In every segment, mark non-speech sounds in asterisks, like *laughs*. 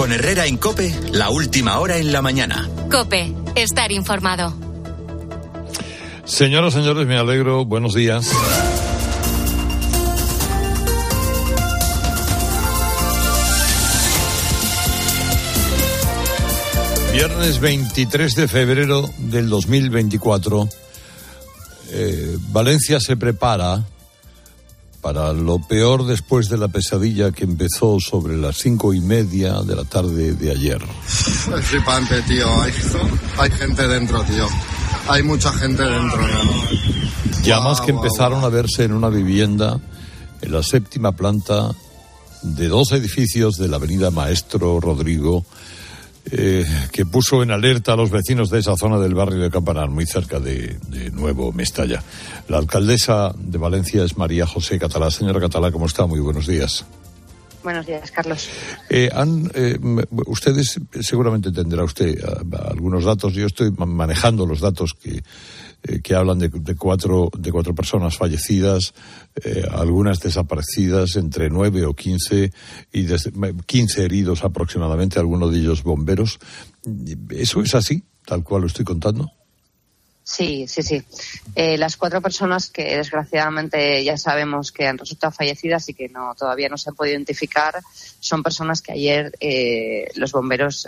Con Herrera en Cope, la última hora en la mañana. Cope, estar informado. Señoras, señores, me alegro. Buenos días. Viernes 23 de febrero del 2024. Eh, Valencia se prepara para lo peor después de la pesadilla que empezó sobre las cinco y media de la tarde de ayer. Es flipante, tío. Hay, gente dentro, tío. Hay mucha gente dentro. Ya más que empezaron a verse en una vivienda en la séptima planta de dos edificios de la avenida Maestro Rodrigo, eh, que puso en alerta a los vecinos de esa zona del barrio de Campanar, muy cerca de, Nuevo Mestalla. La alcaldesa de Valencia es María José Catalá. Señora Catalá, ¿cómo está? Muy buenos días. Buenos días, Carlos. Eh, eh, ustedes seguramente tendrá usted algunos datos. Yo estoy manejando los datos que eh, que hablan de, cuatro, de cuatro personas fallecidas, eh, algunas desaparecidas, entre nueve o quince, y quince heridos aproximadamente, algunos de ellos bomberos. ¿Eso es así, tal cual lo estoy contando? Sí, sí, sí. Eh, las cuatro personas que desgraciadamente ya sabemos que han resultado fallecidas y que no todavía no se han podido identificar son personas que ayer los bomberos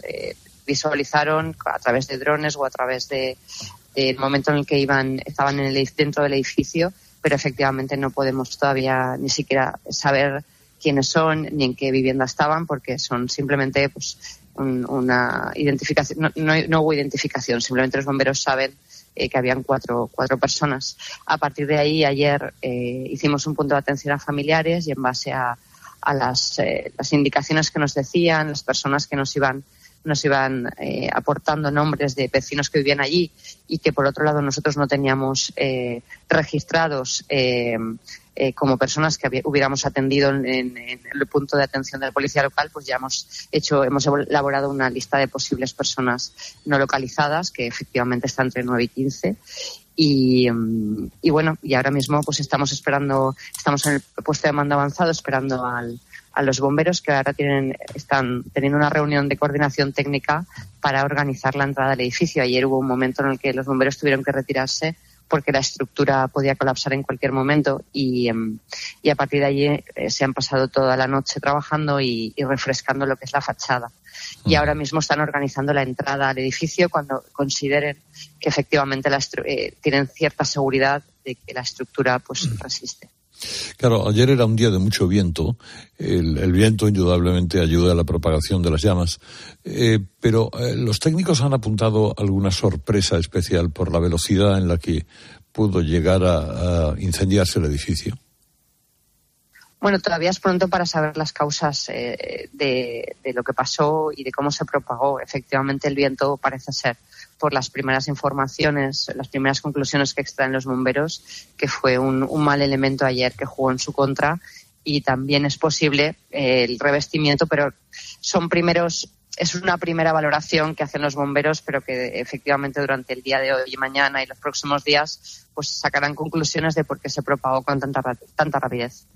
visualizaron a través de drones o a través de, el momento en el que iban, estaban en el, dentro del edificio, pero efectivamente no podemos todavía ni siquiera saber quiénes son ni en qué vivienda estaban porque son simplemente pues una identificación, no, hubo identificación, simplemente los bomberos saben eh, que habían cuatro, cuatro personas. A partir de ahí, ayer eh, hicimos un punto de atención a familiares y en base a, a las, eh, las indicaciones que nos decían, las personas que nos iban nos iban eh, aportando nombres de vecinos que vivían allí y que por otro lado nosotros no teníamos eh, registrados eh, como personas que hubiéramos atendido en, el punto de atención de la policía local, pues ya hemos hecho, hemos elaborado una lista de posibles personas no localizadas que efectivamente está entre 9 y 15 y, y, bueno, y ahora mismo pues estamos esperando, estamos en el puesto de mando avanzado esperando al, a los bomberos que ahora tienen, están teniendo una reunión de coordinación técnica para organizar la entrada al edificio. Ayer hubo un momento en el que los bomberos tuvieron que retirarse porque la estructura podía colapsar en cualquier momento y, em, y a partir de allí eh, se han pasado toda la noche trabajando y, refrescando lo que es la fachada. Y ahora mismo están organizando la entrada al edificio cuando consideren que efectivamente la eh, tienen cierta seguridad de que la estructura pues resiste. Claro, ayer era un día de mucho viento. El, viento indudablemente ayuda a la propagación de las llamas. Eh, pero eh, los técnicos han apuntado alguna sorpresa especial por la velocidad en la que pudo llegar a incendiarse el edificio. Bueno, todavía es pronto para saber las causas eh, de, lo que pasó y de cómo se propagó. Efectivamente, el viento parece ser, por las primeras informaciones, las primeras conclusiones que extraen los bomberos, que fue un, mal elemento ayer que jugó en su contra y también es posible eh, el revestimiento, pero son primeros es una primera valoración que hacen los bomberos, pero que efectivamente durante el día de hoy y mañana y los próximos días pues sacarán conclusiones de por qué se propagó con tanta, tanta rapidez.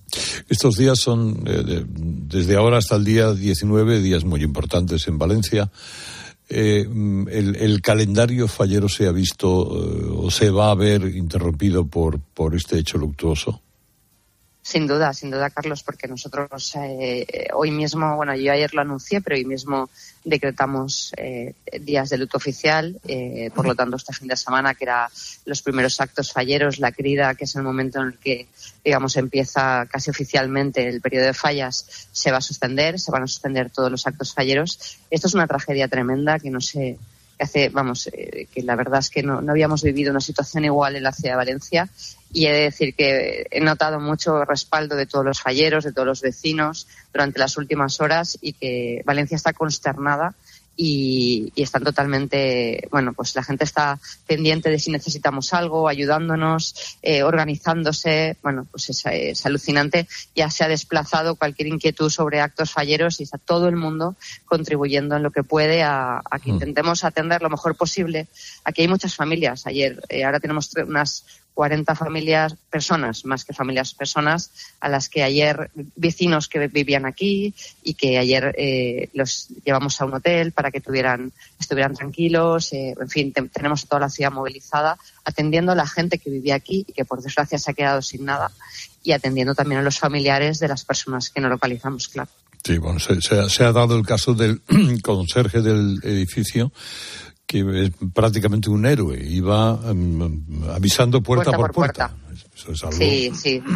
Estos días son, eh, desde ahora hasta el día 19, días muy importantes en Valencia. Eh, el, calendario fallero se ha visto eh, o se va a ver interrumpido por, por este hecho luctuoso. Sin duda, sin duda, Carlos, porque nosotros eh, hoy mismo, bueno, yo ayer lo anuncié, pero hoy mismo decretamos eh, días de luto oficial. Eh, por lo tanto, este fin de semana, que era los primeros actos falleros, la crida, que es el momento en el que, digamos, empieza casi oficialmente el periodo de fallas, se va a suspender, se van a suspender todos los actos falleros. Esto es una tragedia tremenda que no se que hace, vamos, eh, que la verdad es que no, no, habíamos vivido una situación igual en la ciudad de Valencia. Y he de decir que he notado mucho respaldo de todos los falleros, de todos los vecinos durante las últimas horas y que Valencia está consternada y, están totalmente, bueno, pues la gente está pendiente de si necesitamos algo, ayudándonos, eh, organizándose, bueno, pues es, alucinante. Ya se ha desplazado cualquier inquietud sobre actos falleros y está todo el mundo contribuyendo en lo que puede a, que mm. intentemos atender lo mejor posible. Aquí hay muchas familias. Ayer, eh, ahora tenemos unas 40 familias, personas, más que familias, personas a las que ayer, vecinos que vivían aquí y que ayer eh, los llevamos a un hotel para que tuvieran, estuvieran tranquilos. Eh, en fin, tenemos toda la ciudad movilizada atendiendo a la gente que vivía aquí y que por desgracia se ha quedado sin nada y atendiendo también a los familiares de las personas que no localizamos, claro. Sí, bueno, se, se ha dado el caso del *clears throat* conserje del edificio que es prácticamente un héroe, iba em, avisando puerta, por, puerta. Sí, sí. *clears throat*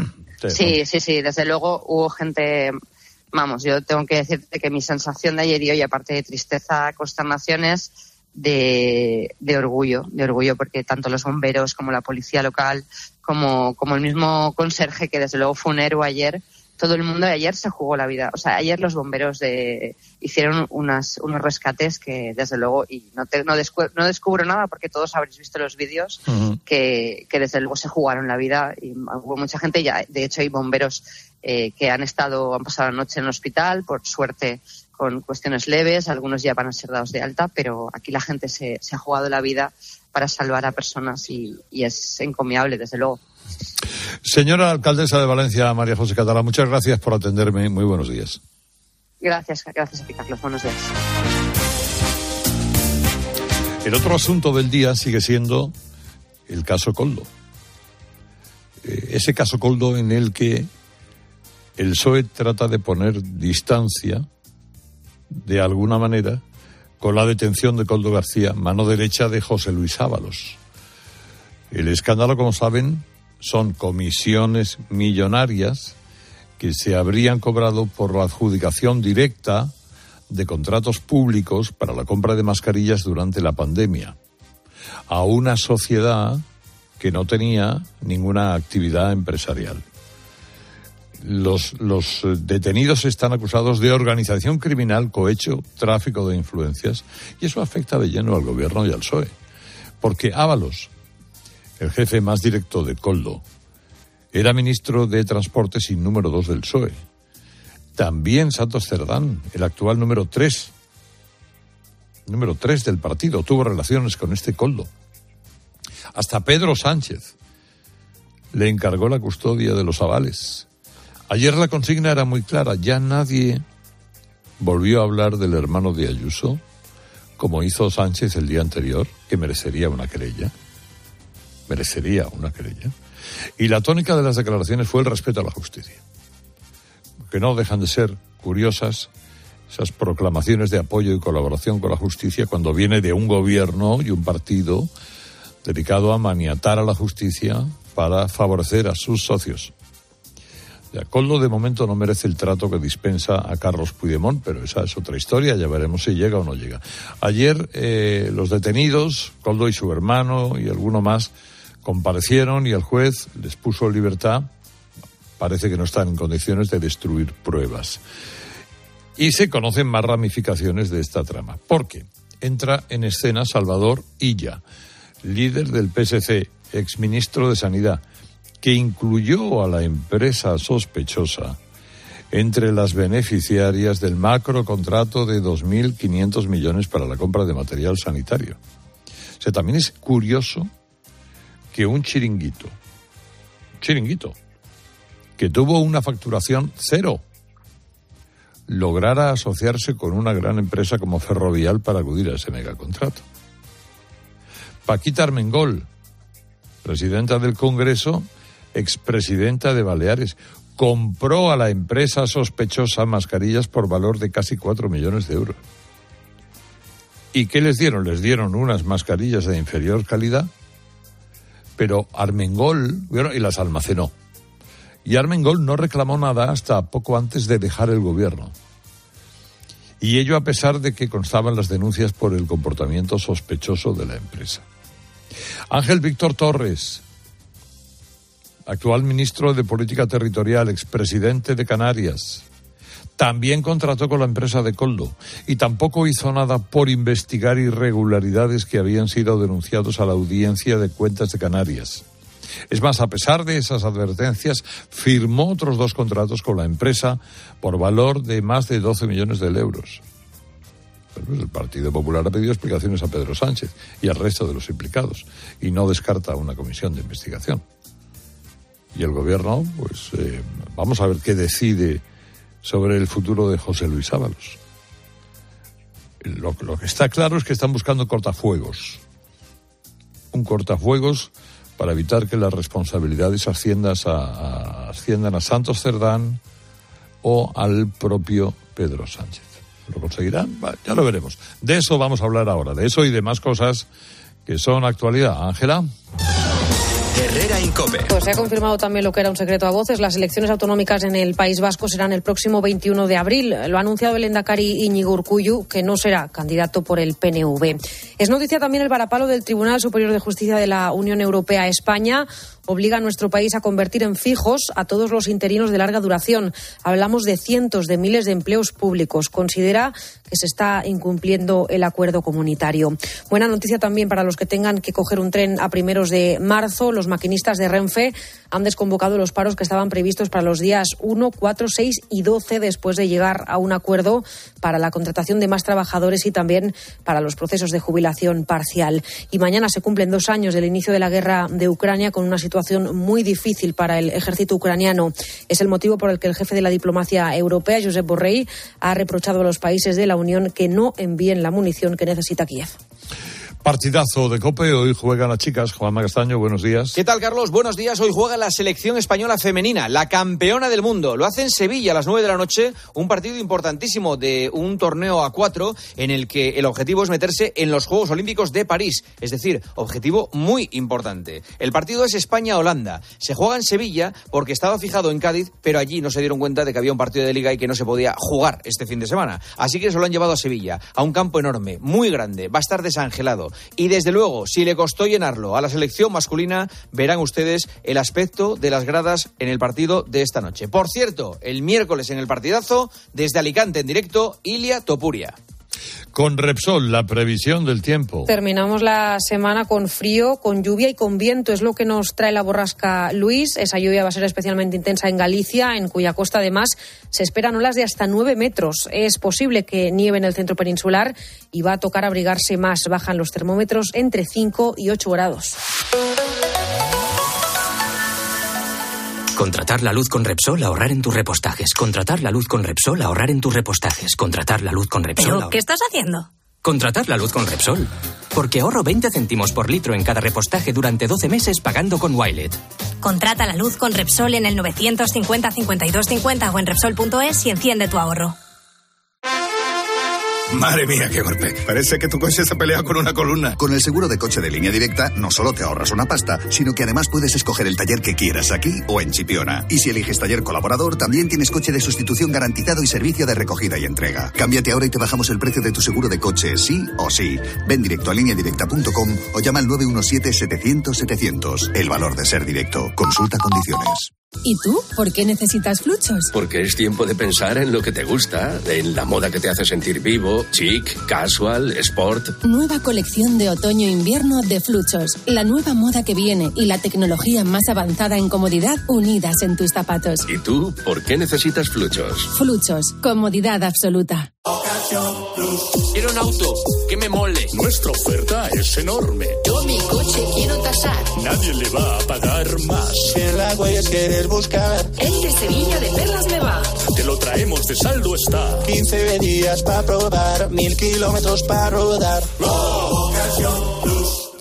Sí, sí, sí, desde luego hubo gente, vamos, yo tengo que decirte que mi sensación de ayer y hoy, aparte de tristeza, consternaciones, de, de orgullo, de orgullo, porque tanto los bomberos como la policía local, como, como el mismo conserje, que desde luego fue un héroe ayer, todo el mundo ayer se jugó la vida. O sea, ayer los bomberos de, hicieron unas, unos rescates que, desde luego, y no, no, descubro, nada porque todos habréis visto los vídeos, que, que, desde luego se jugaron la vida y hubo mucha gente, ya, de hecho hay bomberos eh, que han estado, han pasado la noche en el hospital, por suerte con cuestiones leves, algunos ya van a ser dados de alta, pero aquí la gente se, se ha jugado la vida para salvar a personas y, y es encomiable, desde luego. Señora alcaldesa de Valencia, María José Catalá, muchas gracias por atenderme. Muy buenos días. Gracias, gracias a ti, Carlos. Buenos días. El otro asunto del día sigue siendo el caso Coldo. Eh, ese caso Coldo en el que el PSOE trata de poner distancia, de alguna manera, con la detención de Coldo García, mano derecha de José Luis Ábalos. El escándalo, como saben, son comisiones millonarias que se habrían cobrado por la adjudicación directa de contratos públicos para la compra de mascarillas durante la pandemia a una sociedad que no tenía ninguna actividad empresarial. Los, los detenidos están acusados de organización criminal, cohecho, tráfico de influencias, y eso afecta de lleno al gobierno y al PSOE. Porque Ábalos, el jefe más directo de Coldo, era ministro de Transportes y número dos del PSOE. También Santos Cerdán, el actual número tres, número tres del partido, tuvo relaciones con este Coldo. Hasta Pedro Sánchez le encargó la custodia de los avales. Ayer la consigna era muy clara, ya nadie volvió a hablar del hermano de Ayuso, como hizo Sánchez el día anterior, que merecería una querella merecería una querella. Y la tónica de las declaraciones fue el respeto a la justicia. Que no dejan de ser curiosas esas proclamaciones de apoyo y colaboración con la justicia cuando viene de un gobierno y un partido dedicado a maniatar a la justicia para favorecer a sus socios. Coldo de momento no merece el trato que dispensa a Carlos Puigdemont, pero esa es otra historia, ya veremos si llega o no llega. Ayer eh, los detenidos, Coldo y su hermano y alguno más, comparecieron y el juez les puso libertad. Parece que no están en condiciones de destruir pruebas. Y se conocen más ramificaciones de esta trama. Porque entra en escena Salvador Illa, líder del PSC, exministro de Sanidad, que incluyó a la empresa sospechosa entre las beneficiarias del macro contrato de 2.500 millones para la compra de material sanitario. O sea, también es curioso que un chiringuito, chiringuito, que tuvo una facturación cero, lograra asociarse con una gran empresa como Ferrovial para acudir a ese megacontrato. Paquita Armengol, presidenta del Congreso, expresidenta de Baleares, compró a la empresa sospechosa mascarillas por valor de casi cuatro millones de euros. ¿Y qué les dieron? Les dieron unas mascarillas de inferior calidad pero Armengol, y las almacenó. Y Armengol no reclamó nada hasta poco antes de dejar el gobierno. Y ello a pesar de que constaban las denuncias por el comportamiento sospechoso de la empresa. Ángel Víctor Torres, actual ministro de Política Territorial, expresidente de Canarias, también contrató con la empresa de Coldo y tampoco hizo nada por investigar irregularidades que habían sido denunciados a la audiencia de cuentas de Canarias. Es más, a pesar de esas advertencias, firmó otros dos contratos con la empresa por valor de más de 12 millones de euros. el Partido Popular ha pedido explicaciones a Pedro Sánchez y al resto de los implicados y no descarta una comisión de investigación. Y el gobierno, pues eh, vamos a ver qué decide sobre el futuro de José Luis Ábalos. Lo, lo que está claro es que están buscando cortafuegos. Un cortafuegos para evitar que las responsabilidades asciendas a, a- asciendan a Santos Cerdán o al propio Pedro Sánchez. ¿Lo conseguirán? Ya lo veremos. De eso vamos a hablar ahora, de eso y de más cosas que son actualidad. Ángela. Herrera Incope. Pues se ha confirmado también lo que era un secreto a voces. Las elecciones autonómicas en el País Vasco serán el próximo 21 de abril. Lo ha anunciado el Endacari Íñigo Urcuyu, que no será candidato por el PNV. Es noticia también el varapalo del Tribunal Superior de Justicia de la Unión Europea España. Obliga a nuestro país a convertir en fijos a todos los interinos de larga duración. Hablamos de cientos de miles de empleos públicos. Considera que se está incumpliendo el acuerdo comunitario. Buena noticia también para los que tengan que coger un tren a primeros de marzo. Los maquinistas de Renfe han desconvocado los paros que estaban previstos para los días 1, 4, 6 y 12 después de llegar a un acuerdo para la contratación de más trabajadores y también para los procesos de jubilación parcial. Y mañana se cumplen dos años del inicio de la guerra de Ucrania con una situación muy difícil para el ejército ucraniano. Es el motivo por el que el jefe de la diplomacia europea, Josep Borrell, ha reprochado a los países de la Unión que no envíen la munición que necesita Kiev. Partidazo de Cope, hoy juegan las chicas. Juanma Castaño, buenos días. ¿Qué tal, Carlos? Buenos días. Hoy juega la selección española femenina, la campeona del mundo. Lo hace en Sevilla a las 9 de la noche, un partido importantísimo de un torneo a cuatro en el que el objetivo es meterse en los Juegos Olímpicos de París. Es decir, objetivo muy importante. El partido es España-Holanda. Se juega en Sevilla porque estaba fijado en Cádiz, pero allí no se dieron cuenta de que había un partido de liga y que no se podía jugar este fin de semana. Así que se lo han llevado a Sevilla, a un campo enorme, muy grande. Va a estar desangelado. Y desde luego, si le costó llenarlo a la selección masculina, verán ustedes el aspecto de las gradas en el partido de esta noche. Por cierto, el miércoles en el partidazo, desde Alicante en directo, Ilia Topuria. Con Repsol, la previsión del tiempo. Terminamos la semana con frío, con lluvia y con viento. Es lo que nos trae la borrasca Luis. Esa lluvia va a ser especialmente intensa en Galicia, en cuya costa además se esperan olas de hasta nueve metros. Es posible que nieve en el centro peninsular y va a tocar abrigarse más. Bajan los termómetros entre 5 y 8 grados. Contratar la luz con Repsol, ahorrar en tus repostajes. Contratar la luz con Repsol, ahorrar en tus repostajes. Contratar la luz con Repsol. ¿Pero ahor- qué estás haciendo? Contratar la luz con Repsol. Porque ahorro 20 céntimos por litro en cada repostaje durante 12 meses pagando con Wilet. Contrata la luz con Repsol en el 950 52 50 o en Repsol.es y enciende tu ahorro. Madre mía, qué golpe. Parece que tu coche se ha peleado con una columna. Con el seguro de coche de línea directa, no solo te ahorras una pasta, sino que además puedes escoger el taller que quieras aquí o en Chipiona. Y si eliges taller colaborador, también tienes coche de sustitución garantizado y servicio de recogida y entrega. Cámbiate ahora y te bajamos el precio de tu seguro de coche, sí o sí. Ven directo a lineadirecta.com o llama al 917-700-700. El valor de ser directo. Consulta condiciones. ¿Y tú? ¿Por qué necesitas fluchos? Porque es tiempo de pensar en lo que te gusta, en la moda que te hace sentir vivo, chic, casual, sport. Nueva colección de otoño-invierno de Fluchos. La nueva moda que viene y la tecnología más avanzada en comodidad unidas en tus zapatos. ¿Y tú por qué necesitas fluchos? Fluchos. Comodidad absoluta. Quiero un auto que me mole. Nuestra oferta es enorme. Yo mi coche quiero tasar. Nadie le va a pagar más. Si en la huellas quieres buscar. El de Sevilla de Perlas me va. Te lo traemos de saldo está. 15 días para probar, mil kilómetros para rodar.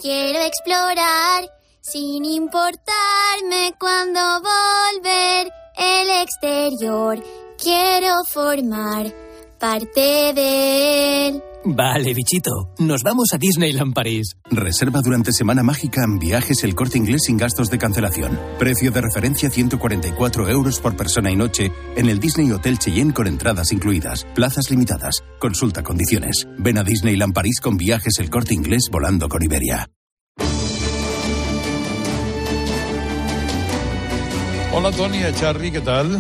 Quiero explorar sin importarme cuando volver el exterior. Quiero formar parte de él. Vale, bichito. Nos vamos a Disneyland París. Reserva durante Semana Mágica en viajes el corte inglés sin gastos de cancelación. Precio de referencia 144 euros por persona y noche en el Disney Hotel Cheyenne con entradas incluidas. Plazas limitadas. Consulta condiciones. Ven a Disneyland París con viajes el corte inglés volando con Iberia. Hola, Tony Echarri, ¿qué tal?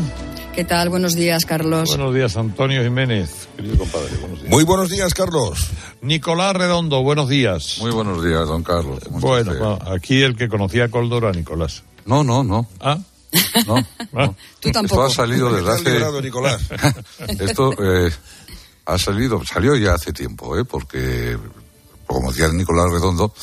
¿Qué tal? Buenos días, Carlos. Buenos días, Antonio Jiménez, querido compadre. Buenos días. Muy buenos días, Carlos. Nicolás Redondo, buenos días. Muy buenos días, don Carlos. Bueno, bueno, aquí el que conocía a Coldora, Nicolás. No, no, no. ¿Ah? No, *laughs* no. Tú tampoco. Esto ha salido desde hace... Nicolás. *laughs* Esto eh, ha salido, salió ya hace tiempo, ¿eh? Porque, como decía Nicolás Redondo,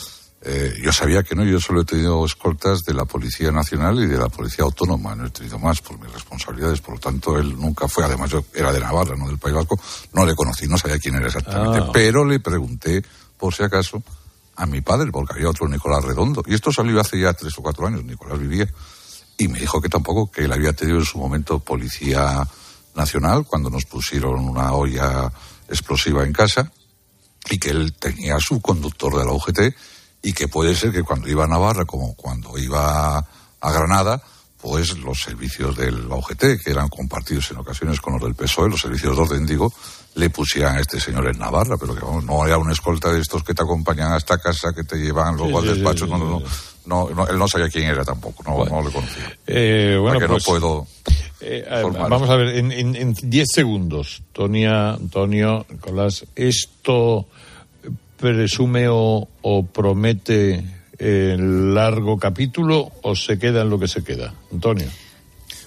Eh, yo sabía que no, yo solo he tenido escoltas de la Policía Nacional y de la Policía Autónoma, no he tenido más por mis responsabilidades, por lo tanto él nunca fue, además yo era de Navarra, no del País Vasco, no le conocí, no sabía quién era exactamente, Ah. pero le pregunté, por si acaso, a mi padre, porque había otro Nicolás Redondo, y esto salió hace ya tres o cuatro años, Nicolás vivía, y me dijo que tampoco, que él había tenido en su momento Policía Nacional, cuando nos pusieron una olla explosiva en casa, y que él tenía su conductor de la UGT y que puede ser que cuando iba a Navarra como cuando iba a Granada pues los servicios de la UGT que eran compartidos en ocasiones con los del PSOE los servicios de orden digo le pusieran a este señor en Navarra pero que vamos, no era una escolta de estos que te acompañan hasta casa que te llevan luego Sí, al despacho sí, no, sí, no, no, no, él no sabía quién era tampoco no, no le conocía. Eh, bueno, que pues, no puedo eh, vamos a ver, en 10 segundos, Tonia, Antonio, Nicolás, ¿esto presume o, o promete el largo capítulo o se queda en lo que se queda? Antonio.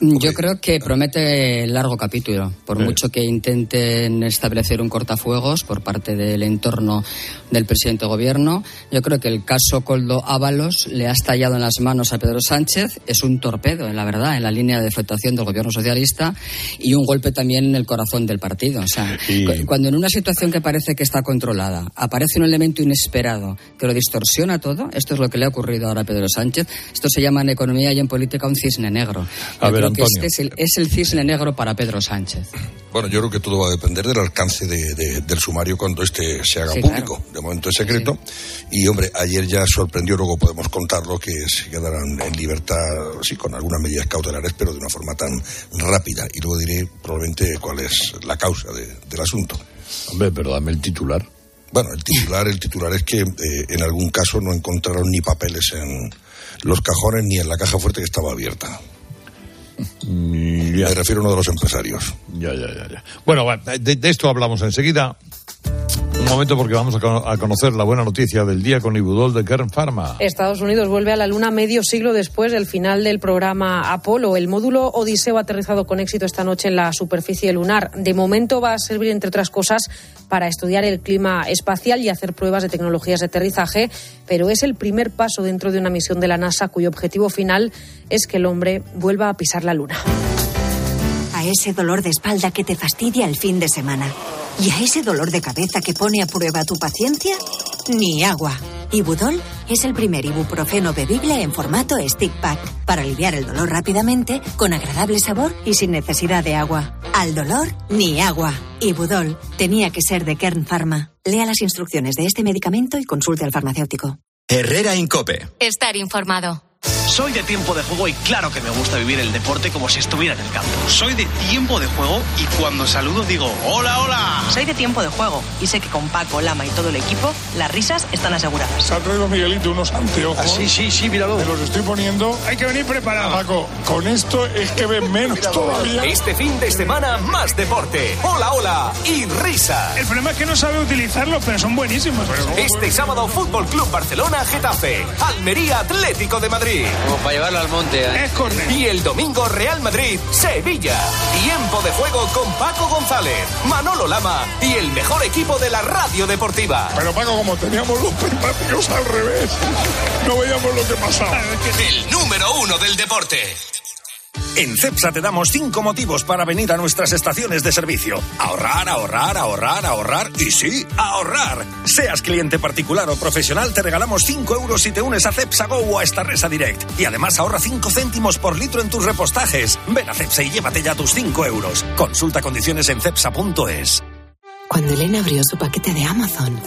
Yo creo que promete largo capítulo, por mucho que intenten establecer un cortafuegos por parte del entorno del presidente de gobierno. Yo creo que el caso Coldo Ábalos le ha estallado en las manos a Pedro Sánchez. Es un torpedo, en la verdad, en la línea de flotación del gobierno socialista y un golpe también en el corazón del partido. O sea, cu- cuando en una situación que parece que está controlada aparece un elemento inesperado que lo distorsiona todo, esto es lo que le ha ocurrido ahora a Pedro Sánchez. Esto se llama en economía y en política un cisne negro. A ver, que este es el, es el cisne negro para Pedro Sánchez. Bueno, yo creo que todo va a depender del alcance de- de- del sumario cuando este se haga Sí, público. De momento es secreto. Y, hombre, ayer ya sorprendió, luego podemos contarlo, que se quedarán en libertad, sí, con algunas medidas cautelares, pero de una forma tan rápida. Y luego diré probablemente cuál es la causa de- del asunto. Hombre, pero dame el titular. Bueno, el titular, el titular es que eh, en algún caso no encontraron ni papeles en los cajones ni en la caja fuerte que estaba abierta. Me refiero a uno de los empresarios. Ya, ya, ya. ya. Bueno, de, de esto hablamos enseguida. Momento porque vamos a conocer la buena noticia del día con Ibudol de Kern Pharma. Estados Unidos vuelve a la Luna medio siglo después del final del programa Apolo. El módulo Odiseo ha aterrizado con éxito esta noche en la superficie lunar. De momento va a servir, entre otras cosas, para estudiar el clima espacial y hacer pruebas de tecnologías de aterrizaje, pero es el primer paso dentro de una misión de la NASA cuyo objetivo final es que el hombre vuelva a pisar la Luna. A ese dolor de espalda que te fastidia el fin de semana. Y a ese dolor de cabeza que pone a prueba tu paciencia, ni agua. Ibudol es el primer ibuprofeno bebible en formato stick pack para aliviar el dolor rápidamente, con agradable sabor y sin necesidad de agua. Al dolor, ni agua. Ibudol tenía que ser de Kern Pharma. Lea las instrucciones de este medicamento y consulte al farmacéutico. Herrera Incope. Estar informado. Soy de tiempo de juego y claro que me gusta vivir el deporte como si estuviera en el campo. Soy de tiempo de juego y cuando saludo digo ¡Hola, hola! Soy de tiempo de juego y sé que con Paco, Lama y todo el equipo las risas están aseguradas. Se ha traído Miguelito unos anteojos. Ah, sí, sí, sí, míralo. Me los estoy poniendo. Hay que venir preparado. Paco, con esto es que ven menos todavía. Este fin de semana, más deporte. Hola, hola y risa. El problema es que no sabe utilizarlos, pero son buenísimos. Este sábado, Fútbol Club Barcelona, Getafe. Almería, Atlético de Madrid. Como para llevarlo al monte. ¿eh? Es correcto. Y el domingo, Real Madrid, Sevilla. Tiempo de juego con Paco González, Manolo Lama y el mejor equipo de la radio deportiva. Pero Paco, como teníamos los primáticos al revés, no veíamos lo que pasaba. El número uno del deporte. En CEPSA te damos cinco motivos para venir a nuestras estaciones de servicio. Ahorrar, ahorrar, ahorrar, ahorrar y sí, ahorrar. Seas cliente particular o profesional, te regalamos 5 euros si te unes a CEPSA Go o a esta Resa Direct. Y además ahorra 5 céntimos por litro en tus repostajes. Ven a CEPSA y llévate ya tus 5 euros. Consulta condiciones en CEPSA.es. Cuando Elena abrió su paquete de Amazon,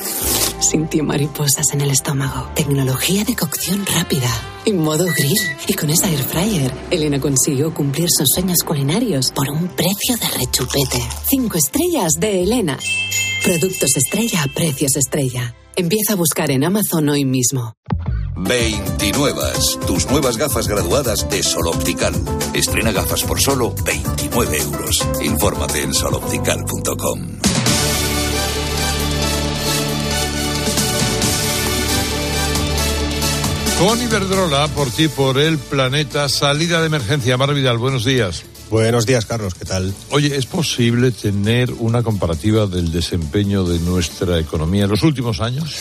sintió mariposas en el estómago. Tecnología de cocción rápida, en modo grill. Y con esa air fryer, Elena consiguió cumplir sus sueños culinarios por un precio de rechupete. Cinco estrellas de Elena. Productos estrella a precios estrella. Empieza a buscar en Amazon hoy mismo. 29. Tus nuevas gafas graduadas de Sol Optical. Estrena gafas por solo 29 euros. Infórmate en soloptical.com. Con Iberdrola, por ti, por el planeta, salida de emergencia. Mar Vidal, buenos días. Buenos días, Carlos, ¿qué tal? Oye, ¿es posible tener una comparativa del desempeño de nuestra economía en los últimos años?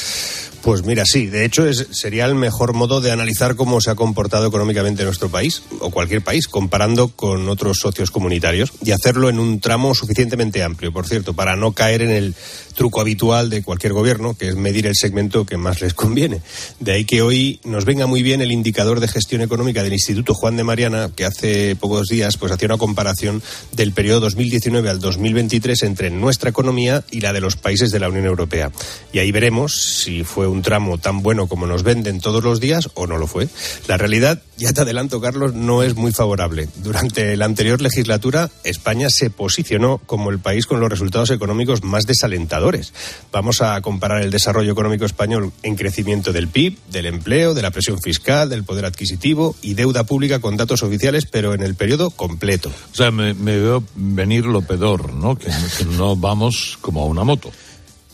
Pues mira, sí, de hecho sería el mejor modo de analizar cómo se ha comportado económicamente nuestro país, o cualquier país, comparando con otros socios comunitarios, y hacerlo en un tramo suficientemente amplio, por cierto, para no caer en el truco habitual de cualquier gobierno, que es medir el segmento que más les conviene. De ahí que hoy nos venga muy bien el indicador de gestión económica del Instituto Juan de Mariana, que hace pocos días pues hacía una comparación del periodo 2019 al 2023 entre nuestra economía y la de los países de la Unión Europea. Y ahí veremos si fue un tramo tan bueno como nos venden todos los días o no lo fue. La realidad, ya te adelanto, Carlos, no es muy favorable. Durante la anterior legislatura, España se posicionó como el país con los resultados económicos más desalentadores. Vamos a comparar el desarrollo económico español en crecimiento del PIB, del empleo, de la presión fiscal, del poder adquisitivo y deuda pública con datos oficiales, pero en el periodo completo. O sea, me, veo venir lo peor, ¿no? Que no vamos como a una moto.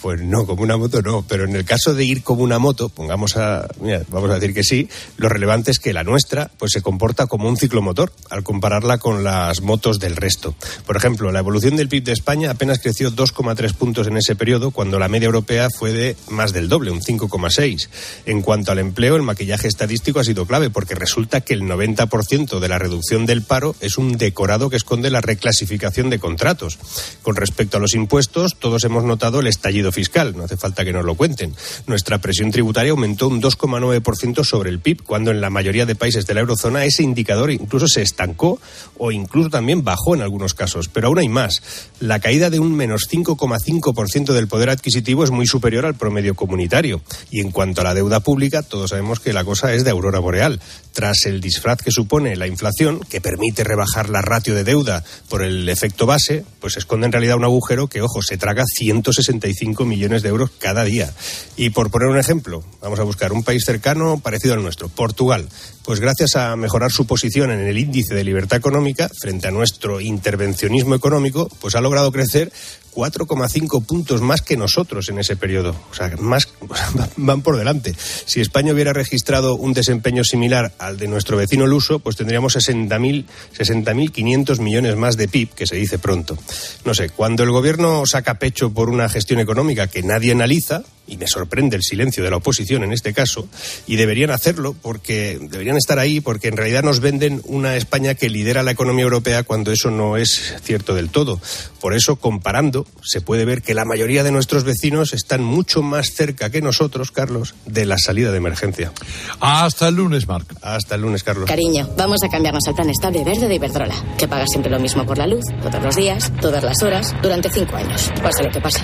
Pues no, como una moto no, pero en el caso de ir como una moto, pongamos a, vamos a decir que sí, lo relevante es que la nuestra pues se comporta como un ciclomotor al compararla con las motos del resto. Por ejemplo, la evolución del PIB de España apenas creció 2,3 puntos en ese periodo, cuando la media europea fue de más del doble, un 5,6. En cuanto al empleo, el maquillaje estadístico ha sido clave, porque resulta que el 90% de la reducción del paro es un decorado que esconde la reclasificación de contratos. Con respecto a los impuestos, todos hemos notado el estallido fiscal, no hace falta que nos lo cuenten. Nuestra presión tributaria aumentó un 2,9% sobre el PIB, cuando en la mayoría de países de la eurozona ese indicador incluso se estancó o incluso también bajó en algunos casos. Pero aún hay más. La caída de un menos 5,5% del poder adquisitivo es muy superior al promedio comunitario. Y en cuanto a la deuda pública, todos sabemos que la cosa es de aurora boreal. Tras el disfraz que supone la inflación, que permite rebajar la ratio de deuda por el efecto base, pues esconde en realidad un agujero que, ojo, se traga 165 millones de euros cada día. Y por poner un ejemplo, vamos a buscar un país cercano parecido al nuestro, Portugal. Pues gracias a mejorar su posición en el índice de libertad económica frente a nuestro intervencionismo económico, pues ha logrado crecer 4,5 puntos más que nosotros en ese periodo. O sea, más *laughs* van por delante. Si España hubiera registrado un desempeño similar al de nuestro vecino luso, pues tendríamos 60.000 60.500 millones más de PIB, que se dice pronto. No sé, cuando el gobierno saca pecho por una gestión económica que nadie analiza, y me sorprende el silencio de la oposición en este caso, y deberían hacerlo porque deberían estar ahí porque en realidad nos venden una España que lidera la economía europea cuando eso no es cierto del todo. Por eso, comparando, se puede ver que la mayoría de nuestros vecinos están mucho más cerca que nosotros, Carlos, de la salida de emergencia. Hasta el lunes, Marc. Hasta el lunes, Carlos. Cariño, vamos a cambiarnos al plan estable verde de Iberdrola, que paga siempre lo mismo por la luz, todos los días, todas las horas, durante cinco años, pase lo que pase.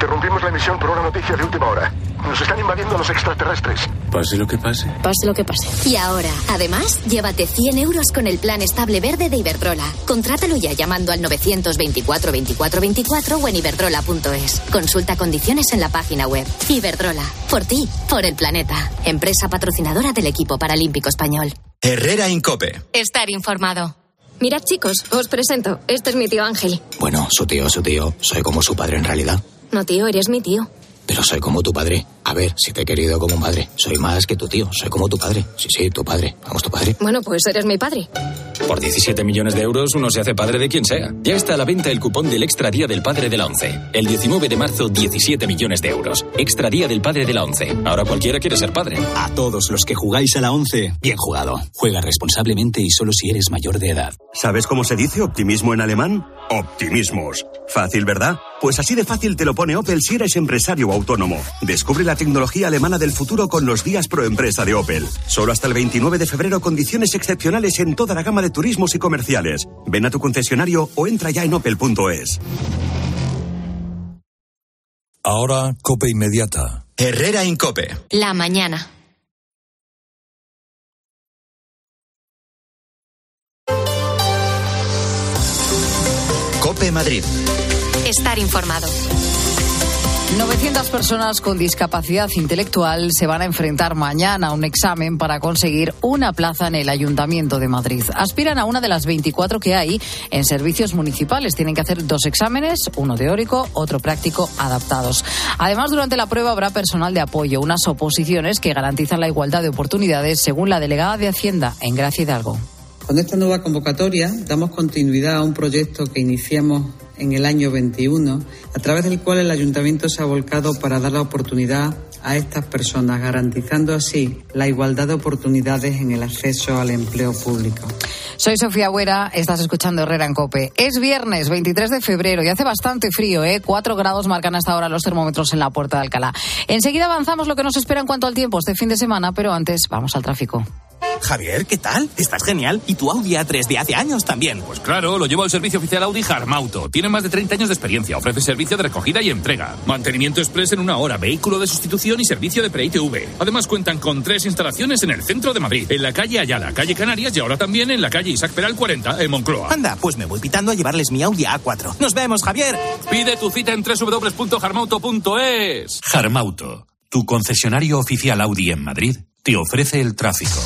Interrumpimos la emisión por una noticia de última hora. Nos están invadiendo los extraterrestres. Pase lo que pase. Pase lo que pase. Y ahora, además, llévate 100 euros con el plan estable verde de Iberdrola. Contrátalo ya llamando al 924 24 24 o en iberdrola.es. Consulta condiciones en la página web. Iberdrola. Por ti, por el planeta. Empresa patrocinadora del equipo paralímpico español. Herrera Incope. Estar informado. Mirad, chicos, os presento. Este es mi tío Ángel. Bueno, su tío, su tío. Soy como su padre en realidad. No, tío, eres mi tío. Pero soy como tu padre. A ver, si te he querido como un padre. Soy más que tu tío. Soy como tu padre. Sí, sí, tu padre. Vamos, tu padre. Bueno, pues eres mi padre. Por 17 millones de euros uno se hace padre de quien sea. Ya está a la venta el cupón del Extra Día del Padre de la ONCE. El 19 de marzo, 17 millones de euros. Extra Día del Padre de la ONCE. Ahora cualquiera quiere ser padre. A todos los que jugáis a la ONCE, bien jugado. Juega responsablemente y solo si eres mayor de edad. ¿Sabes cómo se dice optimismo en alemán? Optimismos. Fácil, ¿verdad? Pues así de fácil te lo pone Opel si eres empresario o autónomo. Descubre la tecnología alemana del futuro con los días pro empresa de Opel. Solo hasta el 29 de febrero condiciones excepcionales en toda la gama de turismos y comerciales. Ven a tu concesionario o entra ya en opel.es. Ahora, Cope Inmediata. Herrera Incope. La mañana. Cope Madrid. Estar informado. 900 personas con discapacidad intelectual se van a enfrentar mañana a un examen para conseguir una plaza en el Ayuntamiento de Madrid. Aspiran a una de las 24 que hay en servicios municipales. Tienen que hacer dos exámenes, uno teórico, otro práctico, adaptados. Además, durante la prueba habrá personal de apoyo, unas oposiciones que garantizan la igualdad de oportunidades, según la delegada de Hacienda en Gracia Hidalgo. Con esta nueva convocatoria damos continuidad a un proyecto que iniciamos en el año 21, a través del cual el ayuntamiento se ha volcado para dar la oportunidad a estas personas, garantizando así la igualdad de oportunidades en el acceso al empleo público. Soy Sofía Buera, estás escuchando Herrera en Cope. Es viernes 23 de febrero y hace bastante frío, ¿eh? Cuatro grados marcan hasta ahora los termómetros en la puerta de Alcalá. Enseguida avanzamos lo que nos espera en cuanto al tiempo este fin de semana, pero antes vamos al tráfico. Javier, ¿qué tal? Estás genial. ¿Y tu Audi A3 de hace años también? Pues claro, lo llevo al servicio oficial Audi Harmauto. Tiene más de 30 años de experiencia. Ofrece servicio de recogida y entrega. Mantenimiento express en una hora, vehículo de sustitución y servicio de pre-ITV. Además cuentan con tres instalaciones en el centro de Madrid, en la calle Ayala, calle Canarias y ahora también en la calle Isaac Peral 40, en Moncloa. Anda, pues me voy pitando a llevarles mi Audi A4. Nos vemos, Javier. Pide tu cita en www.harmauto.es. Harmauto, tu concesionario oficial Audi en Madrid, te ofrece el tráfico.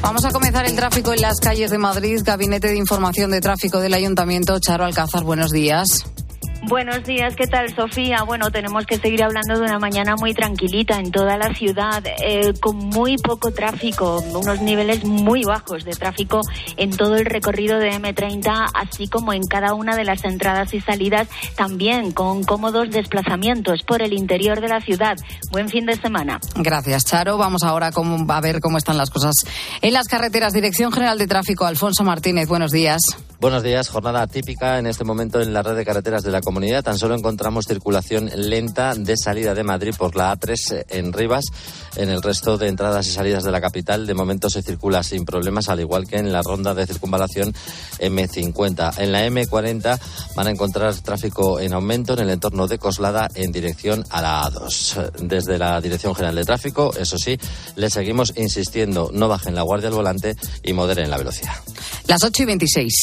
Vamos a comenzar el tráfico en las calles de Madrid. Gabinete de Información de Tráfico del Ayuntamiento. Charo Alcázar, buenos días. Buenos días, ¿qué tal Sofía? Bueno, tenemos que seguir hablando de una mañana muy tranquilita en toda la ciudad, eh, con muy poco tráfico, unos niveles muy bajos de tráfico en todo el recorrido de M30, así como en cada una de las entradas y salidas, también con cómodos desplazamientos por el interior de la ciudad. Buen fin de semana. Gracias, Charo. Vamos ahora a ver cómo están las cosas en las carreteras. Dirección General de Tráfico, Alfonso Martínez, buenos días. Buenos días, jornada típica en este momento en la red de carreteras de la comunidad. Tan solo encontramos circulación lenta de salida de Madrid por la A3 en Rivas. En el resto de entradas y salidas de la capital, de momento se circula sin problemas, al igual que en la ronda de circunvalación M50. En la M40 van a encontrar tráfico en aumento en el entorno de Coslada en dirección a la A2. Desde la Dirección General de Tráfico, eso sí, le seguimos insistiendo, no bajen la guardia al volante y moderen la velocidad. Las 8 y 26.